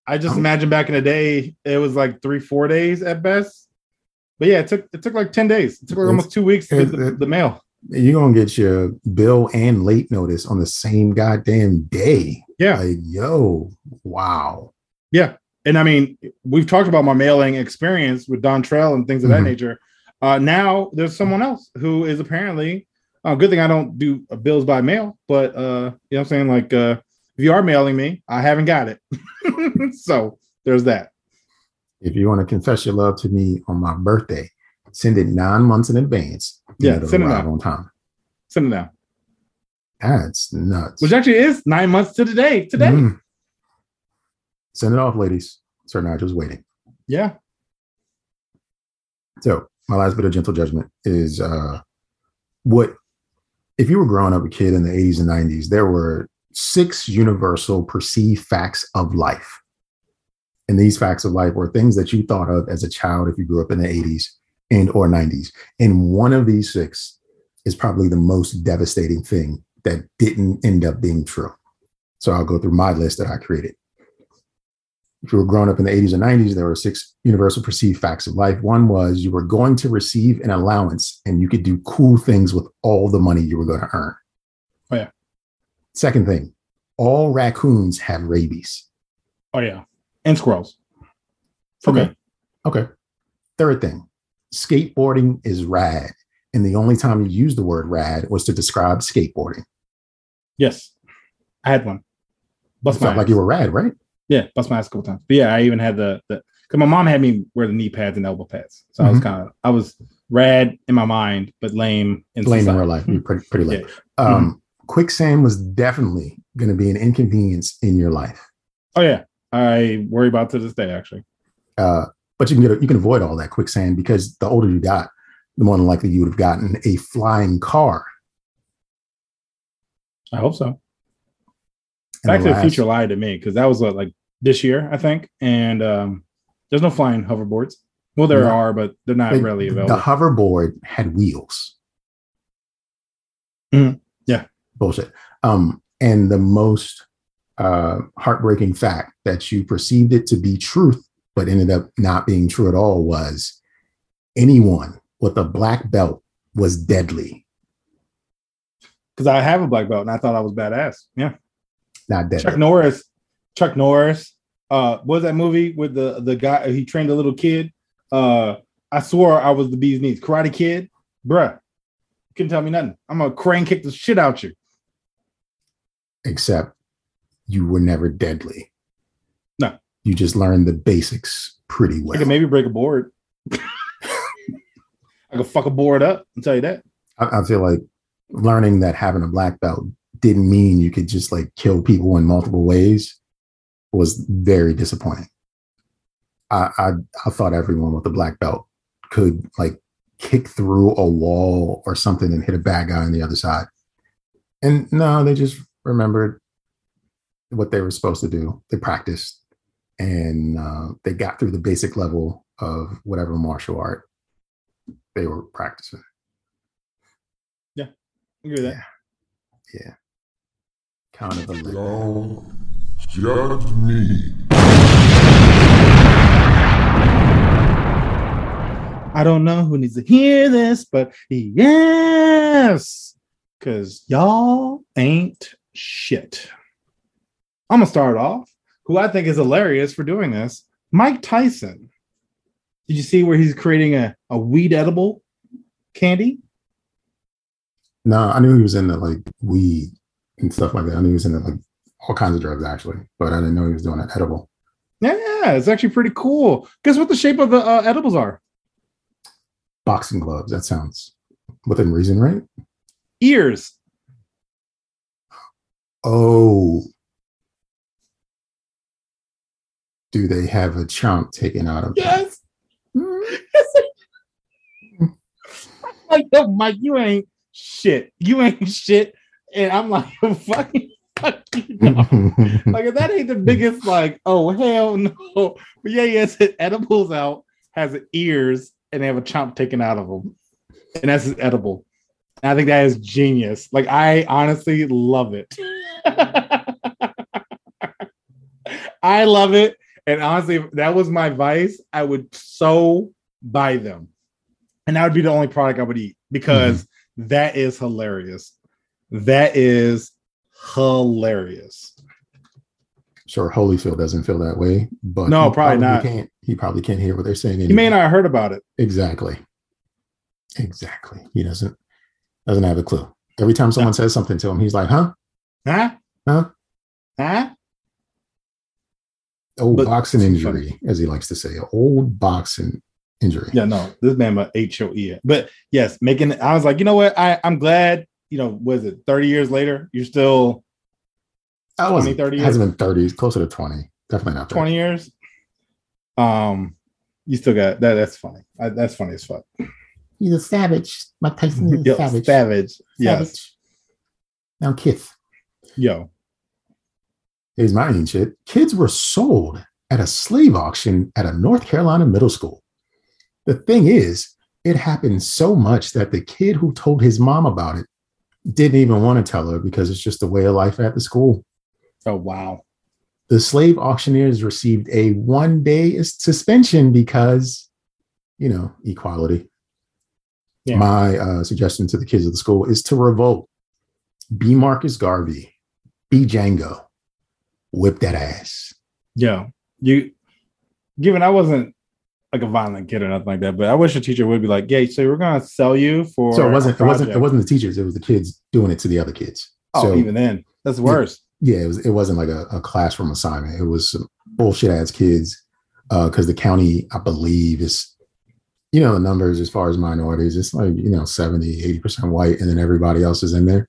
[SPEAKER 2] I just
[SPEAKER 3] Oh.
[SPEAKER 2] imagine back in the day, it was like three, four days at best. But yeah, it took it took like 10 days. It took like
[SPEAKER 3] It's-
[SPEAKER 2] almost two weeks to get the, the mail.
[SPEAKER 3] You're gonna get your bill and late notice on the same goddamn day.
[SPEAKER 2] Yeah.
[SPEAKER 3] Like, yo, wow. Yeah.
[SPEAKER 2] And I mean, we've talked about my mailing experience with Don Trail and things of that
[SPEAKER 3] Mhm.
[SPEAKER 2] nature. Uh, now there's someone else who is apparently uh, good thing I don't do uh, bills by mail, but uh, you know what I'm saying? Like uh, if you are mailing me, I haven't got it. so there's that.
[SPEAKER 3] If you want to confess your love to me on my birthday, send it nine months in advance.
[SPEAKER 2] Yeah, send it now.
[SPEAKER 3] on time.
[SPEAKER 2] Send it now.
[SPEAKER 3] That's nuts.
[SPEAKER 2] Which actually is nine months to the day today.
[SPEAKER 3] Mm. Send it off, ladies. Sir Nigel's waiting.
[SPEAKER 2] Yeah.
[SPEAKER 3] So my last bit of gentle judgment is uh what if you were growing up a kid in the 80s and 90s, there were six universal perceived facts of life. And these facts of life were things that you thought of as a child if you grew up in the 80s and or 90s. And one of these six is probably the most devastating thing that didn't end up being true. So I'll go through my list that I created if you were growing up in the 80s and 90s, there were six universal perceived facts of life. One was you were going to receive an allowance and you could do cool things with all the money you were going to earn.
[SPEAKER 2] Oh, yeah.
[SPEAKER 3] Second thing, all raccoons have rabies.
[SPEAKER 2] Oh yeah. And squirrels.
[SPEAKER 3] Okay. Okay. Third thing, skateboarding is rad. And the only time you used the word rad was to describe skateboarding.
[SPEAKER 2] Yes. I had one. Bust
[SPEAKER 3] felt like you were rad, right?
[SPEAKER 2] Yeah, bust my ass a couple times. But yeah, I even had the the because my mom had me wear the knee pads and elbow pads. So I was
[SPEAKER 3] Mhm.
[SPEAKER 2] kind of I was rad in my mind, but lame in
[SPEAKER 3] Lame in real life. You're pretty, pretty lame.
[SPEAKER 2] Yeah.
[SPEAKER 3] Um, Quicksand was definitely going to be an inconvenience in your life.
[SPEAKER 2] Oh yeah. I worry about to this day actually.
[SPEAKER 3] Uh, but you can get a, you can avoid all that quicksand because the older you got, the more than likely you would have gotten a flying car.
[SPEAKER 2] I hope so. Back to the
[SPEAKER 3] last-
[SPEAKER 2] Future lied to me because that was what, like this year, I think. And um there's no flying hoverboards. Well, there
[SPEAKER 3] No.
[SPEAKER 2] are, but they're not
[SPEAKER 3] like,
[SPEAKER 2] really available.
[SPEAKER 3] the hoverboard had wheels.
[SPEAKER 2] Mhm. Yeah.
[SPEAKER 3] bullshit. Um, and the most uh, heartbreaking fact that you perceived it to be truth, but ended up not being true at all was anyone with a black belt was deadly,
[SPEAKER 2] Because I have a black belt and I thought I was badass. Yeah.
[SPEAKER 3] Not deadly.
[SPEAKER 2] Chuck Norris. Chuck Norris. Uh, what was that movie with the the guy? He trained a little kid. Uh, I swore I was the bee's knees. Karate Kid, bruh. You couldn't tell me nothing. I'm gonna crane kick the shit out you.
[SPEAKER 3] except you were never deadly.
[SPEAKER 2] No.
[SPEAKER 3] You just learned the basics pretty well.
[SPEAKER 2] I could maybe break a board. I could fuck a board up. I'll tell you that.
[SPEAKER 3] I, I feel like learning that having a black belt didn't mean you could just like kill people in multiple ways was very disappointing. I, I I thought everyone with a black belt could like kick through a wall or something and hit a bad guy on the other side. And no, they just remembered what they were supposed to do. They practiced and uh, they got through the basic level of whatever martial art they were practicing.
[SPEAKER 2] I'll give you that.
[SPEAKER 3] Yeah. Count of 11.
[SPEAKER 1] Don't judge me.
[SPEAKER 2] I don't know who needs to hear this, but yes, because y'all ain't shit. I'm gonna start off. Who I think is hilarious for doing this, Mike Tyson. Did you see where he's creating a, a weed edible candy?
[SPEAKER 3] No, I knew he was in the like weed and stuff like that. I knew he was into like all kinds of drugs actually, but I didn't know he was doing it edible.
[SPEAKER 2] Yeah, it's actually pretty cool. Guess what the shape of the uh, edibles are?
[SPEAKER 3] Boxing gloves. That sounds within reason, right?
[SPEAKER 2] Ears.
[SPEAKER 3] Oh. Do they have a chunk taken out of them?
[SPEAKER 2] Yes. like, yo, Mike, you ain't shit. You ain't shit. And I'm like, fucking fuck you. like, if that ain't the biggest, like, oh, hell no. But yeah, yes, it edibles out, has ears, and they have a chomp taken out of them. And that's his edible. And I think that is genius. Like, I honestly love it. I love it. And honestly, if that was my vice, I would so buy them. And that would be the only product I would eat because mm-hmm. that is hilarious. That is hilarious.
[SPEAKER 3] sure, Holyfield doesn't feel that way, but
[SPEAKER 2] No,
[SPEAKER 3] he
[SPEAKER 2] probably not.
[SPEAKER 3] Can't, he probably can't hear what they're saying.
[SPEAKER 2] You may not have heard about it.
[SPEAKER 3] Exactly. Exactly. He doesn't doesn't have a clue. Every time someone says something to him, he's like, "Huh?
[SPEAKER 2] Huh?
[SPEAKER 3] Huh?
[SPEAKER 2] Huh?
[SPEAKER 3] Old
[SPEAKER 2] But-
[SPEAKER 3] boxing injury, as he likes to say. Old boxing injury."
[SPEAKER 2] Yeah, no, this man but H O E. But yes, making I was like, you know what? I, I'm glad, you know, was it 30 years later? You're still
[SPEAKER 3] That
[SPEAKER 2] 20,
[SPEAKER 3] wasn't
[SPEAKER 2] 30
[SPEAKER 3] It hasn't been thirty. Closer to twenty. Definitely not 30.
[SPEAKER 2] 20 years. Um, you still got that. That's funny. I, that's funny as fuck.
[SPEAKER 3] He's a savage. Mike Tyson is a
[SPEAKER 2] Yo,
[SPEAKER 3] savage.
[SPEAKER 2] savage. Yes.
[SPEAKER 3] Savage. Now, Kith.
[SPEAKER 2] Yo.
[SPEAKER 3] Here's my ancient. Kids were sold at a slave auction at a North Carolina middle school. The thing is, it happened so much that the kid who told his mom about it didn't even want to tell her because it's just the way of life at the school.
[SPEAKER 2] Oh wow.
[SPEAKER 3] The slave auctioneers received a one day suspension because, you know, equality.
[SPEAKER 2] Yeah.
[SPEAKER 3] My uh, suggestion to the kids of the school is to revolt. Be Marcus Garvey. Be Django. Whip that ass.
[SPEAKER 2] Yeah. You given I wasn't like a violent kid or nothing like that, but I wish a teacher would be like, yeah, so we're gonna sell you for
[SPEAKER 3] so it wasn't it wasn't it wasn't the teachers it was the kids doing it to the other kids.
[SPEAKER 2] Oh
[SPEAKER 3] so
[SPEAKER 2] even then. That's worse.
[SPEAKER 3] yeah it was it wasn't like a, a classroom assignment. It was some bullshit ass kids because the county i believe is you know the numbers as far as minorities it's like you know 70 80 percent white and then everybody else is in there.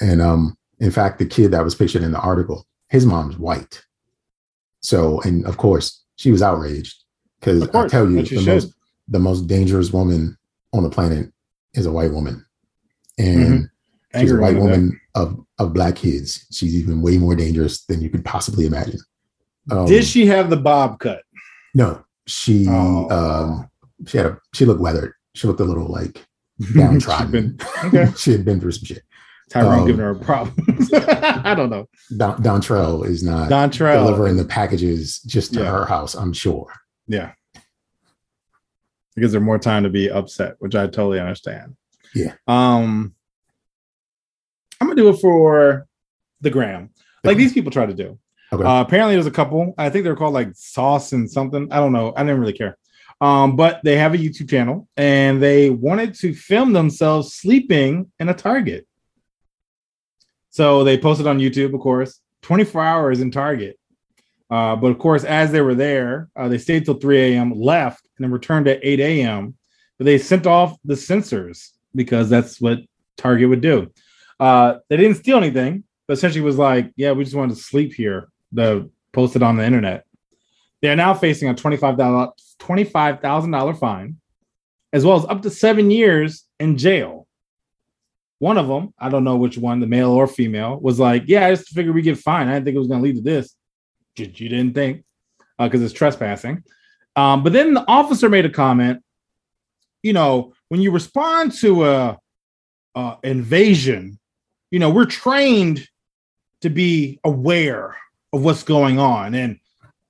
[SPEAKER 3] And um in fact the kid that was pictured in the article his mom's white. So and of course she was outraged because i tell you
[SPEAKER 2] she
[SPEAKER 3] the most the most dangerous woman on the planet is a white woman and
[SPEAKER 2] Mhm.
[SPEAKER 3] she's a white
[SPEAKER 2] woman,
[SPEAKER 3] of of black kids she's even way more dangerous than you could possibly imagine um,
[SPEAKER 2] Did she have the bob cut?
[SPEAKER 3] no she
[SPEAKER 2] Oh.
[SPEAKER 3] um she had a she looked weathered she looked a little like downtrodden
[SPEAKER 2] okay.
[SPEAKER 3] she had been through some shit
[SPEAKER 2] Tyrone
[SPEAKER 3] Um,
[SPEAKER 2] giving her problems. I don't know.
[SPEAKER 3] Don, Dontrell is not
[SPEAKER 2] Dontrell.
[SPEAKER 3] delivering the packages just to
[SPEAKER 2] Yeah.
[SPEAKER 3] her house i'm sure
[SPEAKER 2] Yeah. It gives her more time to be upset, which I totally understand.
[SPEAKER 3] Yeah.
[SPEAKER 2] Um I'm gonna do it for the gram. Like these people try to do.
[SPEAKER 3] Okay.
[SPEAKER 2] Uh, apparently there's a couple. I think they're called like sauce and something. I don't know. I didn't really care. Um, but they have a YouTube channel and they wanted to film themselves sleeping in a Target. So they posted on YouTube, of course, 24 hours in Target. Uh, but of course, as they were there, uh, they stayed till 3 a.m., left, and then returned at 8 a.m. But they sent off the sensors because that's what Target would do. Uh, they didn't steal anything, but essentially was like, yeah, we just wanted to sleep here. The posted on the internet. They are now facing a $25,000 $25,000 fine, as well as up to seven years in jail. One of them, I don't know which one, the male or female, was like, "Yeah, I just figured we get fined. I didn't think it was going to lead to this." You didn't think, because it's trespassing. Um, but then the officer made a comment. You know, when you respond to a, a invasion, you know we're trained to be aware of what's going on, and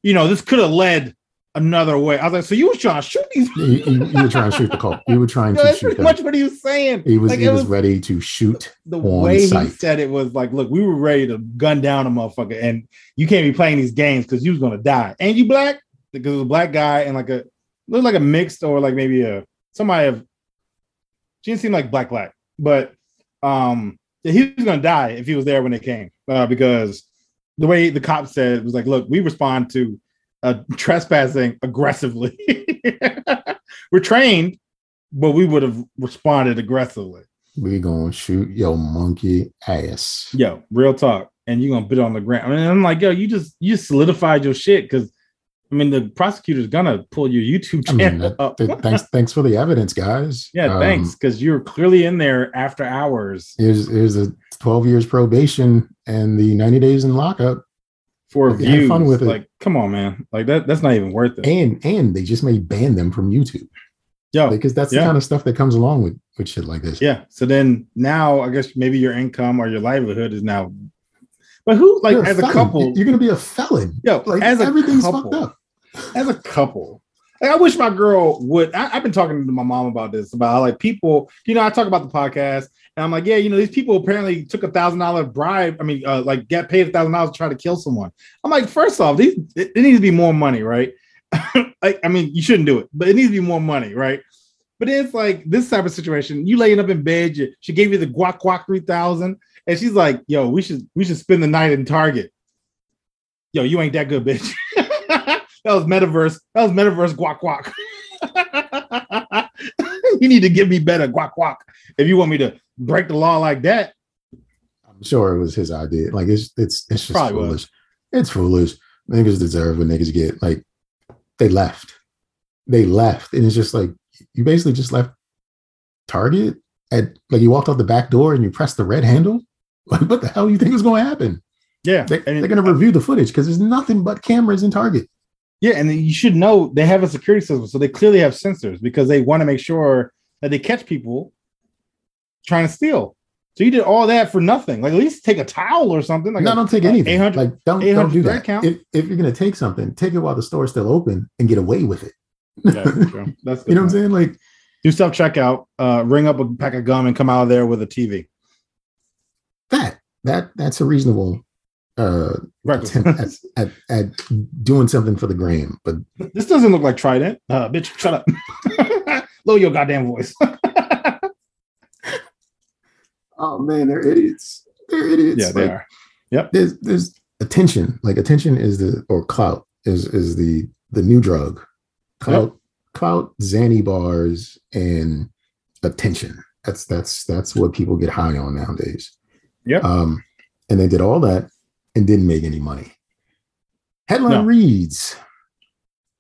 [SPEAKER 2] you know this could have led another way. I was like, so you was trying to shoot these?
[SPEAKER 3] You, you, you were trying to shoot the Colt. You were trying
[SPEAKER 2] Yo,
[SPEAKER 3] to
[SPEAKER 2] that's
[SPEAKER 3] shoot
[SPEAKER 2] pretty
[SPEAKER 3] them.
[SPEAKER 2] much what he was saying.
[SPEAKER 3] He was
[SPEAKER 2] Like,
[SPEAKER 3] he was,
[SPEAKER 2] was-
[SPEAKER 3] ready to shoot.
[SPEAKER 2] the way he
[SPEAKER 3] sight.
[SPEAKER 2] said it was like, look, we were ready to gun down a motherfucker, and you can't be playing these games because you was gonna die. And you black because it was a black guy and like a looked like a mixed or like maybe a somebody of she didn't seem like black black, but um he was gonna die if he was there when they came uh, because the way the cop said it was like, look, we respond to uh, trespassing aggressively. we're trained, but we would have responded aggressively.
[SPEAKER 3] We gonna shoot your monkey ass.
[SPEAKER 2] Yo, real talk. And you're gonna put it on the ground. I mean, I'm like, yo, you just you just solidified your shit because I mean the prosecutor's gonna pull your YouTube
[SPEAKER 3] I mean, that-
[SPEAKER 2] up.
[SPEAKER 3] that- thanks thanks for the evidence, guys.
[SPEAKER 2] yeah,
[SPEAKER 3] Um,
[SPEAKER 2] thanks. Because you're clearly in there after hours
[SPEAKER 3] Here's here's a 12 years probation and the 90 days in lockup.
[SPEAKER 2] For
[SPEAKER 3] Have
[SPEAKER 2] views.
[SPEAKER 3] fun with it.
[SPEAKER 2] like, come on, man. Like that, that's not even worth it.
[SPEAKER 3] And and they just may ban them from YouTube
[SPEAKER 2] Yeah,
[SPEAKER 3] because that's
[SPEAKER 2] yeah.
[SPEAKER 3] the kind of stuff that comes along with with shit like this.
[SPEAKER 2] yeah. So then now I guess maybe your income or your livelihood is now but who like
[SPEAKER 3] You're
[SPEAKER 2] as a
[SPEAKER 3] felon.
[SPEAKER 2] couple,
[SPEAKER 3] you're gonna be a felon.
[SPEAKER 2] yo,
[SPEAKER 3] Like
[SPEAKER 2] as a
[SPEAKER 3] everything's
[SPEAKER 2] couple,
[SPEAKER 3] fucked up.
[SPEAKER 2] as a couple. Like, I wish my girl would. I, have been talking to my mom about this about how, like people. You know, I talk about the podcast, and I'm like, yeah, you know, these people apparently took a thousand dollar bribe. I mean, uh, like get paid a thousand dollars to try to kill someone. I'm like, first off, these it, it needs to be more money, right? like, I mean, you shouldn't do it, but it needs to be more money, right? But it's like this type of situation. You laying up in bed. You, she gave you the guac guac three thousand, and she's like, "Yo, we should we should spend the night in Target." Yo, you ain't that good, bitch. that was metaverse. That was metaverse guac guac. you need to give me better guac guac if you want me to break the law like that.
[SPEAKER 3] I'm sure it was his idea. Like it's it's it's just
[SPEAKER 2] Probably was.
[SPEAKER 3] foolish. It's foolish. Niggas deserve what niggas get. Like they left. They left. And it's just like you basically just left Target at like you walked out the back door and you pressed the red handle. Like what the hell do you think was going to happen?
[SPEAKER 2] Yeah,
[SPEAKER 3] They, they're going to review the footage because there's nothing but cameras in Target.
[SPEAKER 2] Yeah, and you should know they have a security system, so they clearly have sensors because they want to make sure that they catch people trying to steal. So you did all that for nothing. Like at least take a towel or something. Like
[SPEAKER 3] no,
[SPEAKER 2] a-
[SPEAKER 3] don't take anything.
[SPEAKER 2] 800
[SPEAKER 3] like don't, don't do that.
[SPEAKER 2] count?
[SPEAKER 3] If, if you're going to take something, take it while the store's still open and get away with it.
[SPEAKER 2] Yeah, that's true. That's
[SPEAKER 3] You know what I'm saying? Like
[SPEAKER 2] Do self checkout, uh, ring up a pack of gum, and come out of there with a TV.
[SPEAKER 3] that. That that's a reasonable uh attempt at, at, at doing something for the gram. But
[SPEAKER 2] this doesn't look like Trident. Uh, bitch, shut up. Lower your goddamn voice.
[SPEAKER 3] oh man, they're idiots. They're idiots.
[SPEAKER 2] yeah, they
[SPEAKER 3] Like,
[SPEAKER 2] are.
[SPEAKER 3] There's there's attention. Like attention is the or clout is is the the new drug. Clout, clout, Xanny bars, and attention. That's that's that's what people get high on nowadays.
[SPEAKER 2] Yeah.
[SPEAKER 3] Um, and they did all that and didn't make any money. Headline
[SPEAKER 2] No.
[SPEAKER 3] reads: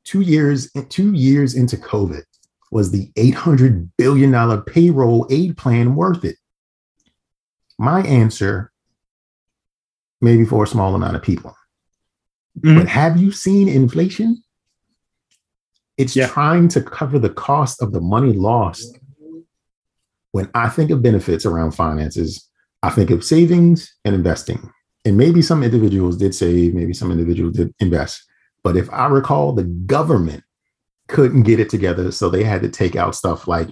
[SPEAKER 3] Two years two years into COVID, was the eight hundred billion dollar payroll aid plan worth it? My answer: maybe for a small amount of people.
[SPEAKER 2] Mhm.
[SPEAKER 3] But have you seen inflation? It's
[SPEAKER 2] Yeah.
[SPEAKER 3] trying to cover the cost of the money lost. When I think of benefits around finances, I think of savings and investing. And maybe some individuals did save, maybe some individuals did invest. But if I recall, the government couldn't get it together. So they had to take out stuff like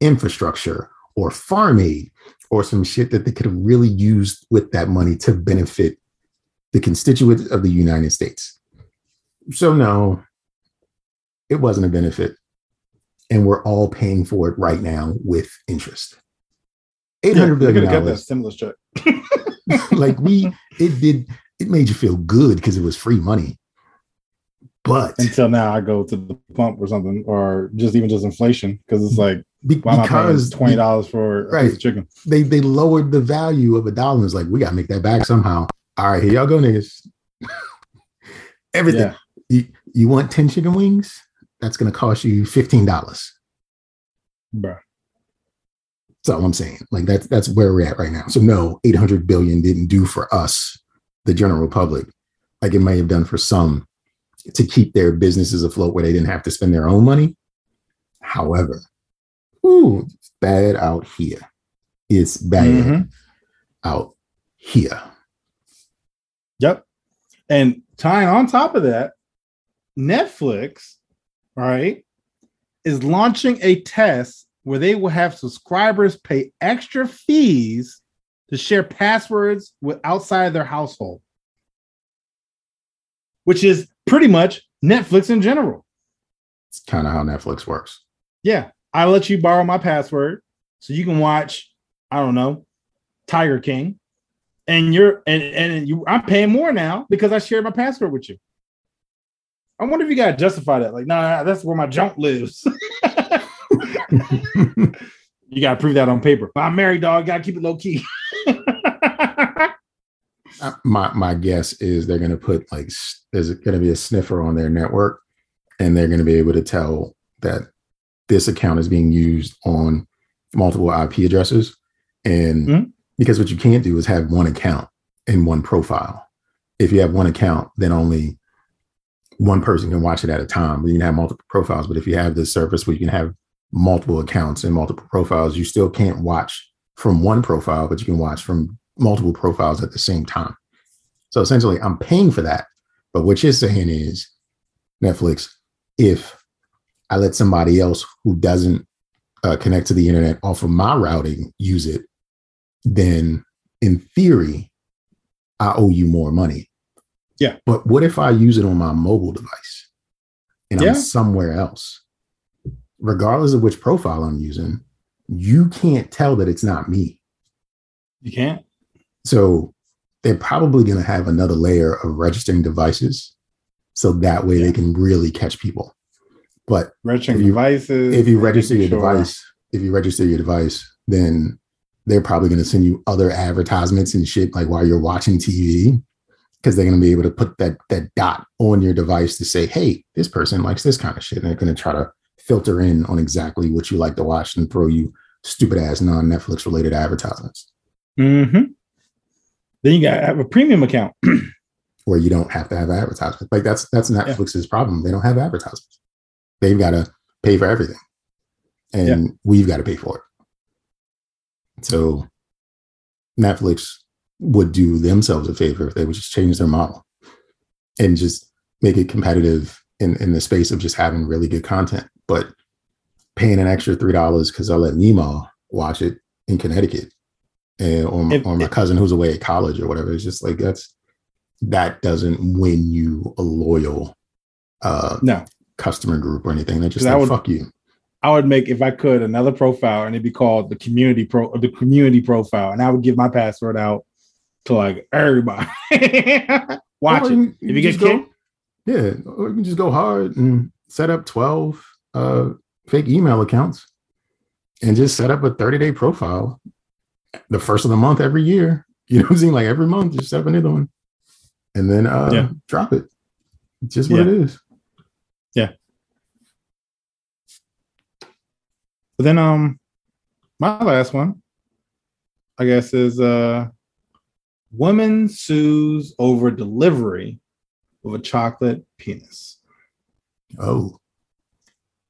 [SPEAKER 3] infrastructure or farm aid or some shit that they could have really used with that money to benefit the constituents of the United States. So, no, it wasn't a benefit. And we're all paying for it right now with interest.
[SPEAKER 2] Yeah,
[SPEAKER 3] $800
[SPEAKER 2] you're
[SPEAKER 3] billion.
[SPEAKER 2] gonna get that stimulus check.
[SPEAKER 3] like we, it did, it made you feel good because it was free money. But
[SPEAKER 2] Until now, I go to the pump or something, or just even just inflation, because it's like,
[SPEAKER 3] be-
[SPEAKER 2] why am I
[SPEAKER 3] because
[SPEAKER 2] twenty dollars for a piece
[SPEAKER 3] Right.
[SPEAKER 2] of chicken?
[SPEAKER 3] they they lowered the value of a dollar. It's like we gotta make that back somehow. All right, here y'all go, niggas. Everything.
[SPEAKER 2] Yeah.
[SPEAKER 3] You, you want 10 chicken wings? That's gonna cost you $15.
[SPEAKER 2] Bruh.
[SPEAKER 3] That's all I'm saying. Like that's that's where we're at right now. So no, 800 billion didn't do for us, the general public, like it may have done for some to keep their businesses afloat where they didn't have to spend their own money. However, ooh, it's bad out here. It's bad
[SPEAKER 2] Mhm.
[SPEAKER 3] out here.
[SPEAKER 2] Yep. And tying on top of that, Netflix right, is launching a test where they will have subscribers pay extra fees to share passwords with outside their household, which is pretty much Netflix in general.
[SPEAKER 3] It's kind of how Netflix works.
[SPEAKER 2] Yeah, I let you borrow my password so you can watch, I don't know, Tiger King, and you're and and you I'm paying more now because I shared my password with you. I wonder if you gotta justify that. Like, nah, that's where my junk lives. you gotta prove that on paper. But I'm married, dog. Gotta keep it low key.
[SPEAKER 3] Uh, my my guess is they're going to put like there's going to be a sniffer on their network, and they're going to be able to tell that this account is being used on multiple IP addresses, and
[SPEAKER 2] Mhm.
[SPEAKER 3] because what you can't do is have one account in one profile. If you have one account, then only one person can watch it at a time. You can have multiple profiles, but if you have this service where you can have multiple accounts and multiple profiles, you still can't watch from one profile, but you can watch from multiple profiles at the same time. So essentially, I'm paying for that. But what you're saying is, Netflix, if I let somebody else who doesn't uh, connect to the internet off of my routing use it, then in theory, I owe you more money.
[SPEAKER 2] Yeah.
[SPEAKER 3] But what if I use it on my mobile device and
[SPEAKER 2] Yeah.
[SPEAKER 3] I'm somewhere else? Regardless of which profile I'm using, you can't tell that it's not me.
[SPEAKER 2] you can't.
[SPEAKER 3] So they're probably going to have another layer of registering devices so that way
[SPEAKER 2] Yeah.
[SPEAKER 3] they can really catch people. But
[SPEAKER 2] Registering
[SPEAKER 3] If you-
[SPEAKER 2] devices.
[SPEAKER 3] if you register your
[SPEAKER 2] sure-
[SPEAKER 3] device, if you register your device, then they're probably going to send you other advertisements and shit like while you're watching TV because they're going to be able to put that that dot on your device to say, "Hey, this person likes this kind of shit," and they're going to try to filter in on exactly what you like to watch and throw you stupid ass non Netflix related advertisements
[SPEAKER 2] Mhm. Then you gotta have a premium account.
[SPEAKER 3] where you don't have to have advertisements. Like that's that's Netflix's problem. They don't have advertisements. They've got to pay for everything, and we've got to pay for it. So Netflix would do themselves a favor if they would just change their model and just make it competitive in, in the space of just having really good content. But paying an extra three dollars because I'll let Nemo watch it in Connecticut, and or, or my cousin who's away at college or whatever. It's just like that's that doesn't win you a loyal uh,
[SPEAKER 2] No,
[SPEAKER 3] customer group or anything. They're just
[SPEAKER 2] 'Cause I
[SPEAKER 3] like
[SPEAKER 2] would-
[SPEAKER 3] fuck you.
[SPEAKER 2] I would make if I could another profile and it'd be called the community pro the community profile, and I would give my password out to like everybody. Watch
[SPEAKER 3] Or
[SPEAKER 2] it. If you get
[SPEAKER 3] just go-
[SPEAKER 2] kicked,
[SPEAKER 3] Yeah, or you can just go hard and set up 12 uh, fake email accounts and just set up a 30 day profile the first of the month every year. You know what I'm saying? Like every month, just set up another one and then uh,
[SPEAKER 2] Yeah.
[SPEAKER 3] drop it. It's just what
[SPEAKER 2] Yeah.
[SPEAKER 3] it is. Yeah.
[SPEAKER 2] But then um, my last one, I guess, is uh, woman sues over delivery of a chocolate penis.
[SPEAKER 3] Oh,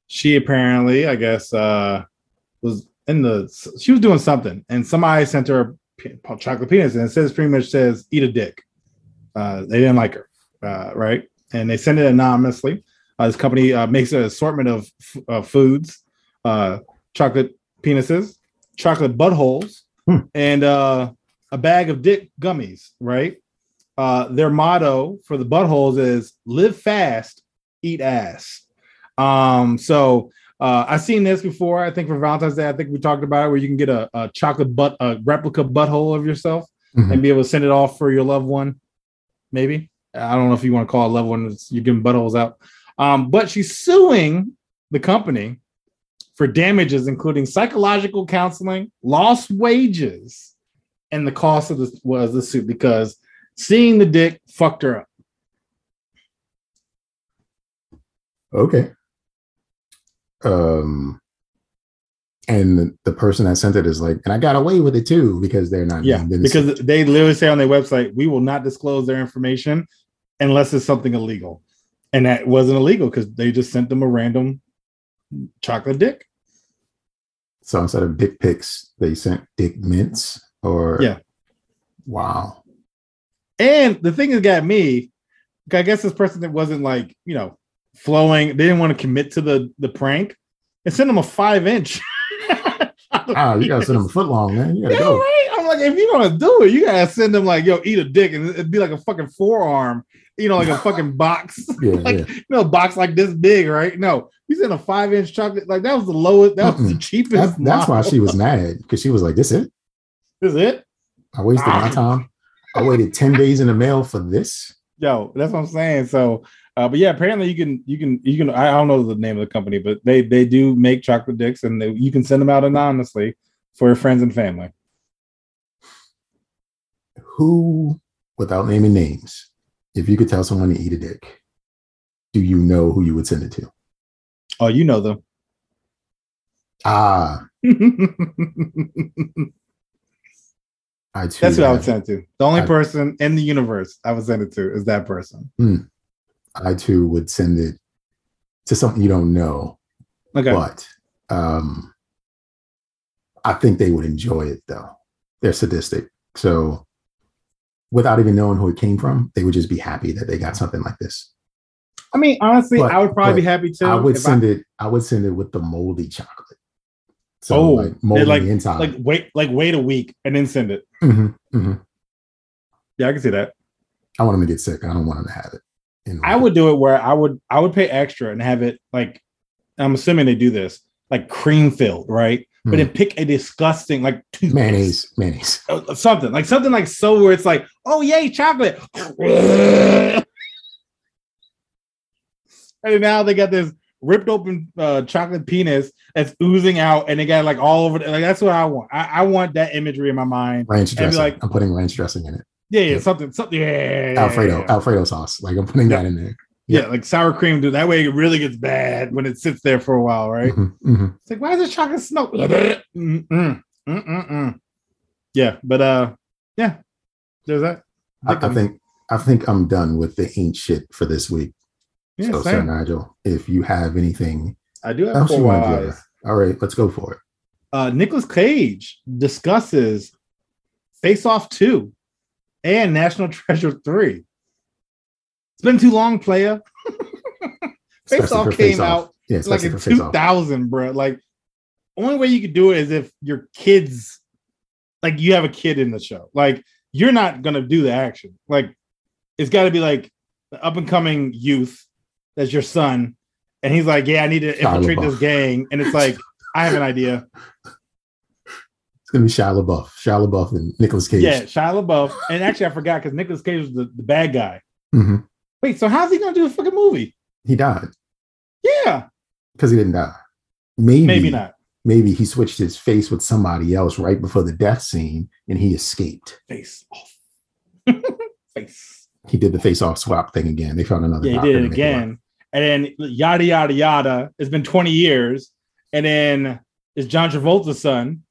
[SPEAKER 2] she apparently, I guess, uh, was in the she was doing something, and somebody sent her a chocolate penis, and it says pretty much says "eat a dick." Uh, they didn't like her, uh, right? And they sent it anonymously. Uh, this company uh, makes an assortment of f- uh, foods, uh, chocolate penises, chocolate buttholes,
[SPEAKER 3] Hmm.
[SPEAKER 2] and uh, a bag of dick gummies. Right? Uh, their motto for the buttholes is "Live fast, eat ass." Um, so uh, I've seen this before. I think for Valentine's Day, I think we talked about it, where you can get a, a chocolate butt, a replica butthole of yourself,
[SPEAKER 3] Mhm.
[SPEAKER 2] and be able to send it off for your loved one. Maybe I don't know if you want to call a loved one. You're giving buttholes out. Um, but she's suing the company for damages, including psychological counseling, lost wages, and the cost of this was the suit because seeing the dick fucked her up.
[SPEAKER 3] okay. Um, and the, the person that sent it is like, and I got away with it too because they're not.
[SPEAKER 2] Yeah, because they literally say on their website, we will not disclose their information unless it's something illegal. And that wasn't illegal because they just sent them a random chocolate dick.
[SPEAKER 3] so instead of dick pics, they sent dick mints or
[SPEAKER 2] Yeah.
[SPEAKER 3] Wow.
[SPEAKER 2] And the thing that got me, I guess this person that wasn't like, you know, flowing. They didn't want to commit to the the prank and send them a five inch.
[SPEAKER 3] Ah, you gotta send them a foot long, man. You gotta
[SPEAKER 2] Yeah,
[SPEAKER 3] go.
[SPEAKER 2] right. I'm like, if you're gonna do it, you gotta send them like, yo, eat a dick, and it'd be like a fucking forearm, you know, like a fucking box,
[SPEAKER 3] Yeah,
[SPEAKER 2] like
[SPEAKER 3] yeah.
[SPEAKER 2] you know, a box like this big, right? No, you sent a five inch chocolate, like that was the lowest, that was the cheapest.
[SPEAKER 3] That's, that's why she was mad because she was like, "This it?
[SPEAKER 2] This is it,
[SPEAKER 3] I wasted my
[SPEAKER 2] Ah.
[SPEAKER 3] time. I waited ten days in the mail for this."
[SPEAKER 2] yo. That's what I'm saying. So, uh, but yeah, apparently you can, you can, you can. I don't know the name of the company, but they they do make chocolate dicks, and they, you can send them out anonymously for your friends and family.
[SPEAKER 3] Who, without naming names, if you could tell someone to eat a dick, do you know who you would send it to?
[SPEAKER 2] Oh, you know them.
[SPEAKER 3] Ah, I too.
[SPEAKER 2] That's who I would send it to. The only
[SPEAKER 3] I-
[SPEAKER 2] person in the universe I would send it to is that person.
[SPEAKER 3] I too would send it to something you don't know,
[SPEAKER 2] Okay.
[SPEAKER 3] but um, I think they would enjoy it though. They're sadistic, so without even knowing who it came from, they would just be happy that they got something like this.
[SPEAKER 2] I mean, honestly,
[SPEAKER 3] But-
[SPEAKER 2] I would probably be happy too.
[SPEAKER 3] I would send it. I would send it with the moldy chocolate. So
[SPEAKER 2] Oh,
[SPEAKER 3] like moldy
[SPEAKER 2] like-
[SPEAKER 3] inside.
[SPEAKER 2] like wait, like wait a week and then send it.
[SPEAKER 3] Mhm, mhm.
[SPEAKER 2] Yeah, I can see that.
[SPEAKER 3] I want them to get sick. I don't want them to have it. in
[SPEAKER 2] I would do it where I would I would pay extra and have it like I'm assuming they do this like cream filled, right? But then pick a disgusting like toothpaste.
[SPEAKER 3] mayonnaise, mayonnaise.
[SPEAKER 2] Uh, something like something like so where it's like, oh yay, chocolate. and now they got this ripped open uh, chocolate penis that's oozing out, and it got like all over. The, like that's what I want. I, I want that imagery in my mind.
[SPEAKER 3] Ranch dressing.
[SPEAKER 2] like-
[SPEAKER 3] I'm putting ranch dressing in it.
[SPEAKER 2] Yeah, yeah,
[SPEAKER 3] Yeah.
[SPEAKER 2] something, something. Yeah, yeah,
[SPEAKER 3] Alfredo. Alfredo sauce. Like I'm putting that in there.
[SPEAKER 2] Yeah, like sour cream, dude. That way it really gets bad when it sits there for a while, right?
[SPEAKER 3] Mhm, mhm.
[SPEAKER 2] It's like, why is this chocolate smoke? Mm, mm, mm, mm, mm. Yeah, but uh, yeah, there's that.
[SPEAKER 3] I, I think I think I'm done with the ain't shit for this week.
[SPEAKER 2] Yeah,
[SPEAKER 3] so, Sir. Nigel, if you have anything
[SPEAKER 2] I do have four
[SPEAKER 3] to
[SPEAKER 2] eyes.
[SPEAKER 3] all right, let's go for it.
[SPEAKER 2] Uh, Nicolas Cage discusses Face Off Two and National Treasure Three. It's been too long, player. Face Off came out
[SPEAKER 3] Yeah,
[SPEAKER 2] like in
[SPEAKER 3] for Face
[SPEAKER 2] 2000, bro. Like, only way you could do it is if your kids, like, you have a kid in the show. Like, you're not gonna do the action. Like, it's got to be like the up and coming youth that's your son, and he's like, "Yeah, I need to
[SPEAKER 3] Shia
[SPEAKER 2] infiltrate this gang," and it's like, "I have an idea."
[SPEAKER 3] It's gonna be Shia LaBeouf, Shia LaBeouf, and Nicolas Cage.
[SPEAKER 2] Yeah, Shia LaBeouf, and actually, I forgot because Nicolas Cage was the, the bad guy.
[SPEAKER 3] Mhm.
[SPEAKER 2] Wait, so how's he gonna do a fucking movie?
[SPEAKER 3] He died
[SPEAKER 2] Yeah,
[SPEAKER 3] because he didn't die. Maybe,
[SPEAKER 2] maybe not.
[SPEAKER 3] Maybe he switched his face with somebody else right before the death scene, and he escaped.
[SPEAKER 2] Face off. Face.
[SPEAKER 3] He did the face off swap thing again. They found another.
[SPEAKER 2] Yeah, he did it again. And then yada yada yada. It's been 20 years. And then it's John Travolta's son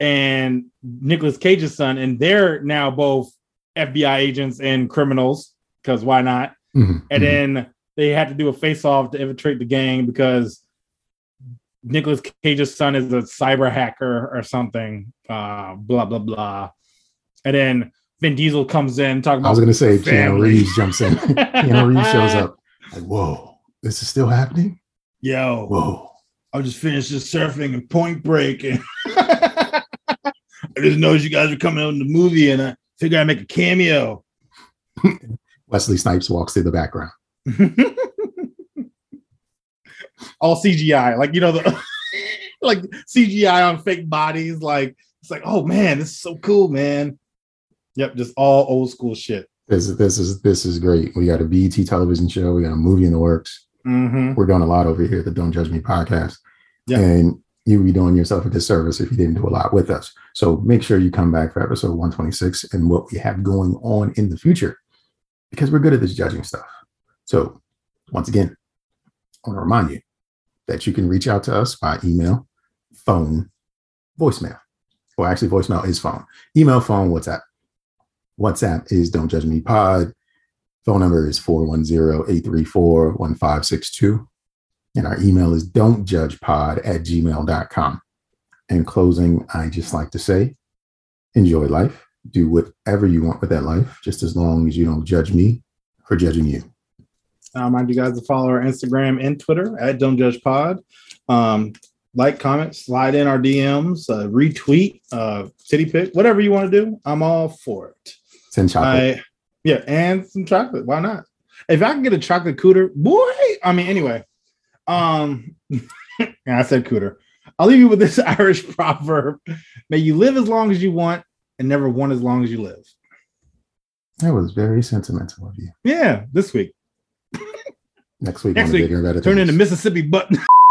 [SPEAKER 2] and Nicolas Cage's son. And they're now both FBI agents and criminals. Because why not?
[SPEAKER 3] Mhm,
[SPEAKER 2] And
[SPEAKER 3] mhm.
[SPEAKER 2] then they had to do a face off to infiltrate the gang because Nicolas Cage's son is a cyber hacker or something. Uh, blah blah blah. And then Vin Diesel comes in talking
[SPEAKER 3] I was gonna say Keanu. Reeves jumps in. Keanu Reeves shows up. Like, whoa, this is still happening.
[SPEAKER 2] Yo,
[SPEAKER 3] Whoa.
[SPEAKER 2] I just finished just surfing and Point Break, and I just noticed you guys are coming out in the movie, and I figured I'd make a cameo.
[SPEAKER 3] Wesley Snipes walks through the background.
[SPEAKER 2] All CGI, like you know the like CGI on fake bodies. Like it's like, oh man, this is so cool, man. Yep, just all old school shit.
[SPEAKER 3] This is this is this is great. We got a BET television show. We got a movie in the works.
[SPEAKER 2] Mm-hmm.
[SPEAKER 3] We're doing a lot over here at the Don't Judge Me podcast.
[SPEAKER 2] Yeah.
[SPEAKER 3] And you would be doing yourself a disservice if you didn't do a lot with us. So make sure you come back for episode 126 and what we have going on in the future because we're good at this judging stuff. So once again, I want to remind you that you can reach out to us by email, phone, voicemail. Well, actually, voicemail is phone. Email, phone, WhatsApp. WhatsApp is Don't Judge Me Pod. Phone number is 410-834-1562. And our email is don't judge pod at gmail.com. In closing, I just like to say, enjoy life. Do whatever you want with that life, just as long as you don't judge me for judging you.
[SPEAKER 2] I remind you guys to follow our Instagram and Twitter at Don't Judge Pod. Um, like, comment, slide in our DMs, uh, retweet, uh, city pick, whatever you want to do. I'm all for it.
[SPEAKER 3] Send chocolate.
[SPEAKER 2] I, yeah, and some chocolate. Why not? If I can get a chocolate cooter, boy. I mean, anyway. Um, I said cooter. I'll leave you with this Irish proverb: May you live as long as you want, and never want as long as you live.
[SPEAKER 3] that was very sentimental of you.
[SPEAKER 2] Yeah, this week.
[SPEAKER 3] Next week,
[SPEAKER 2] Next week,
[SPEAKER 3] bigger and better
[SPEAKER 2] Turn into Mississippi button.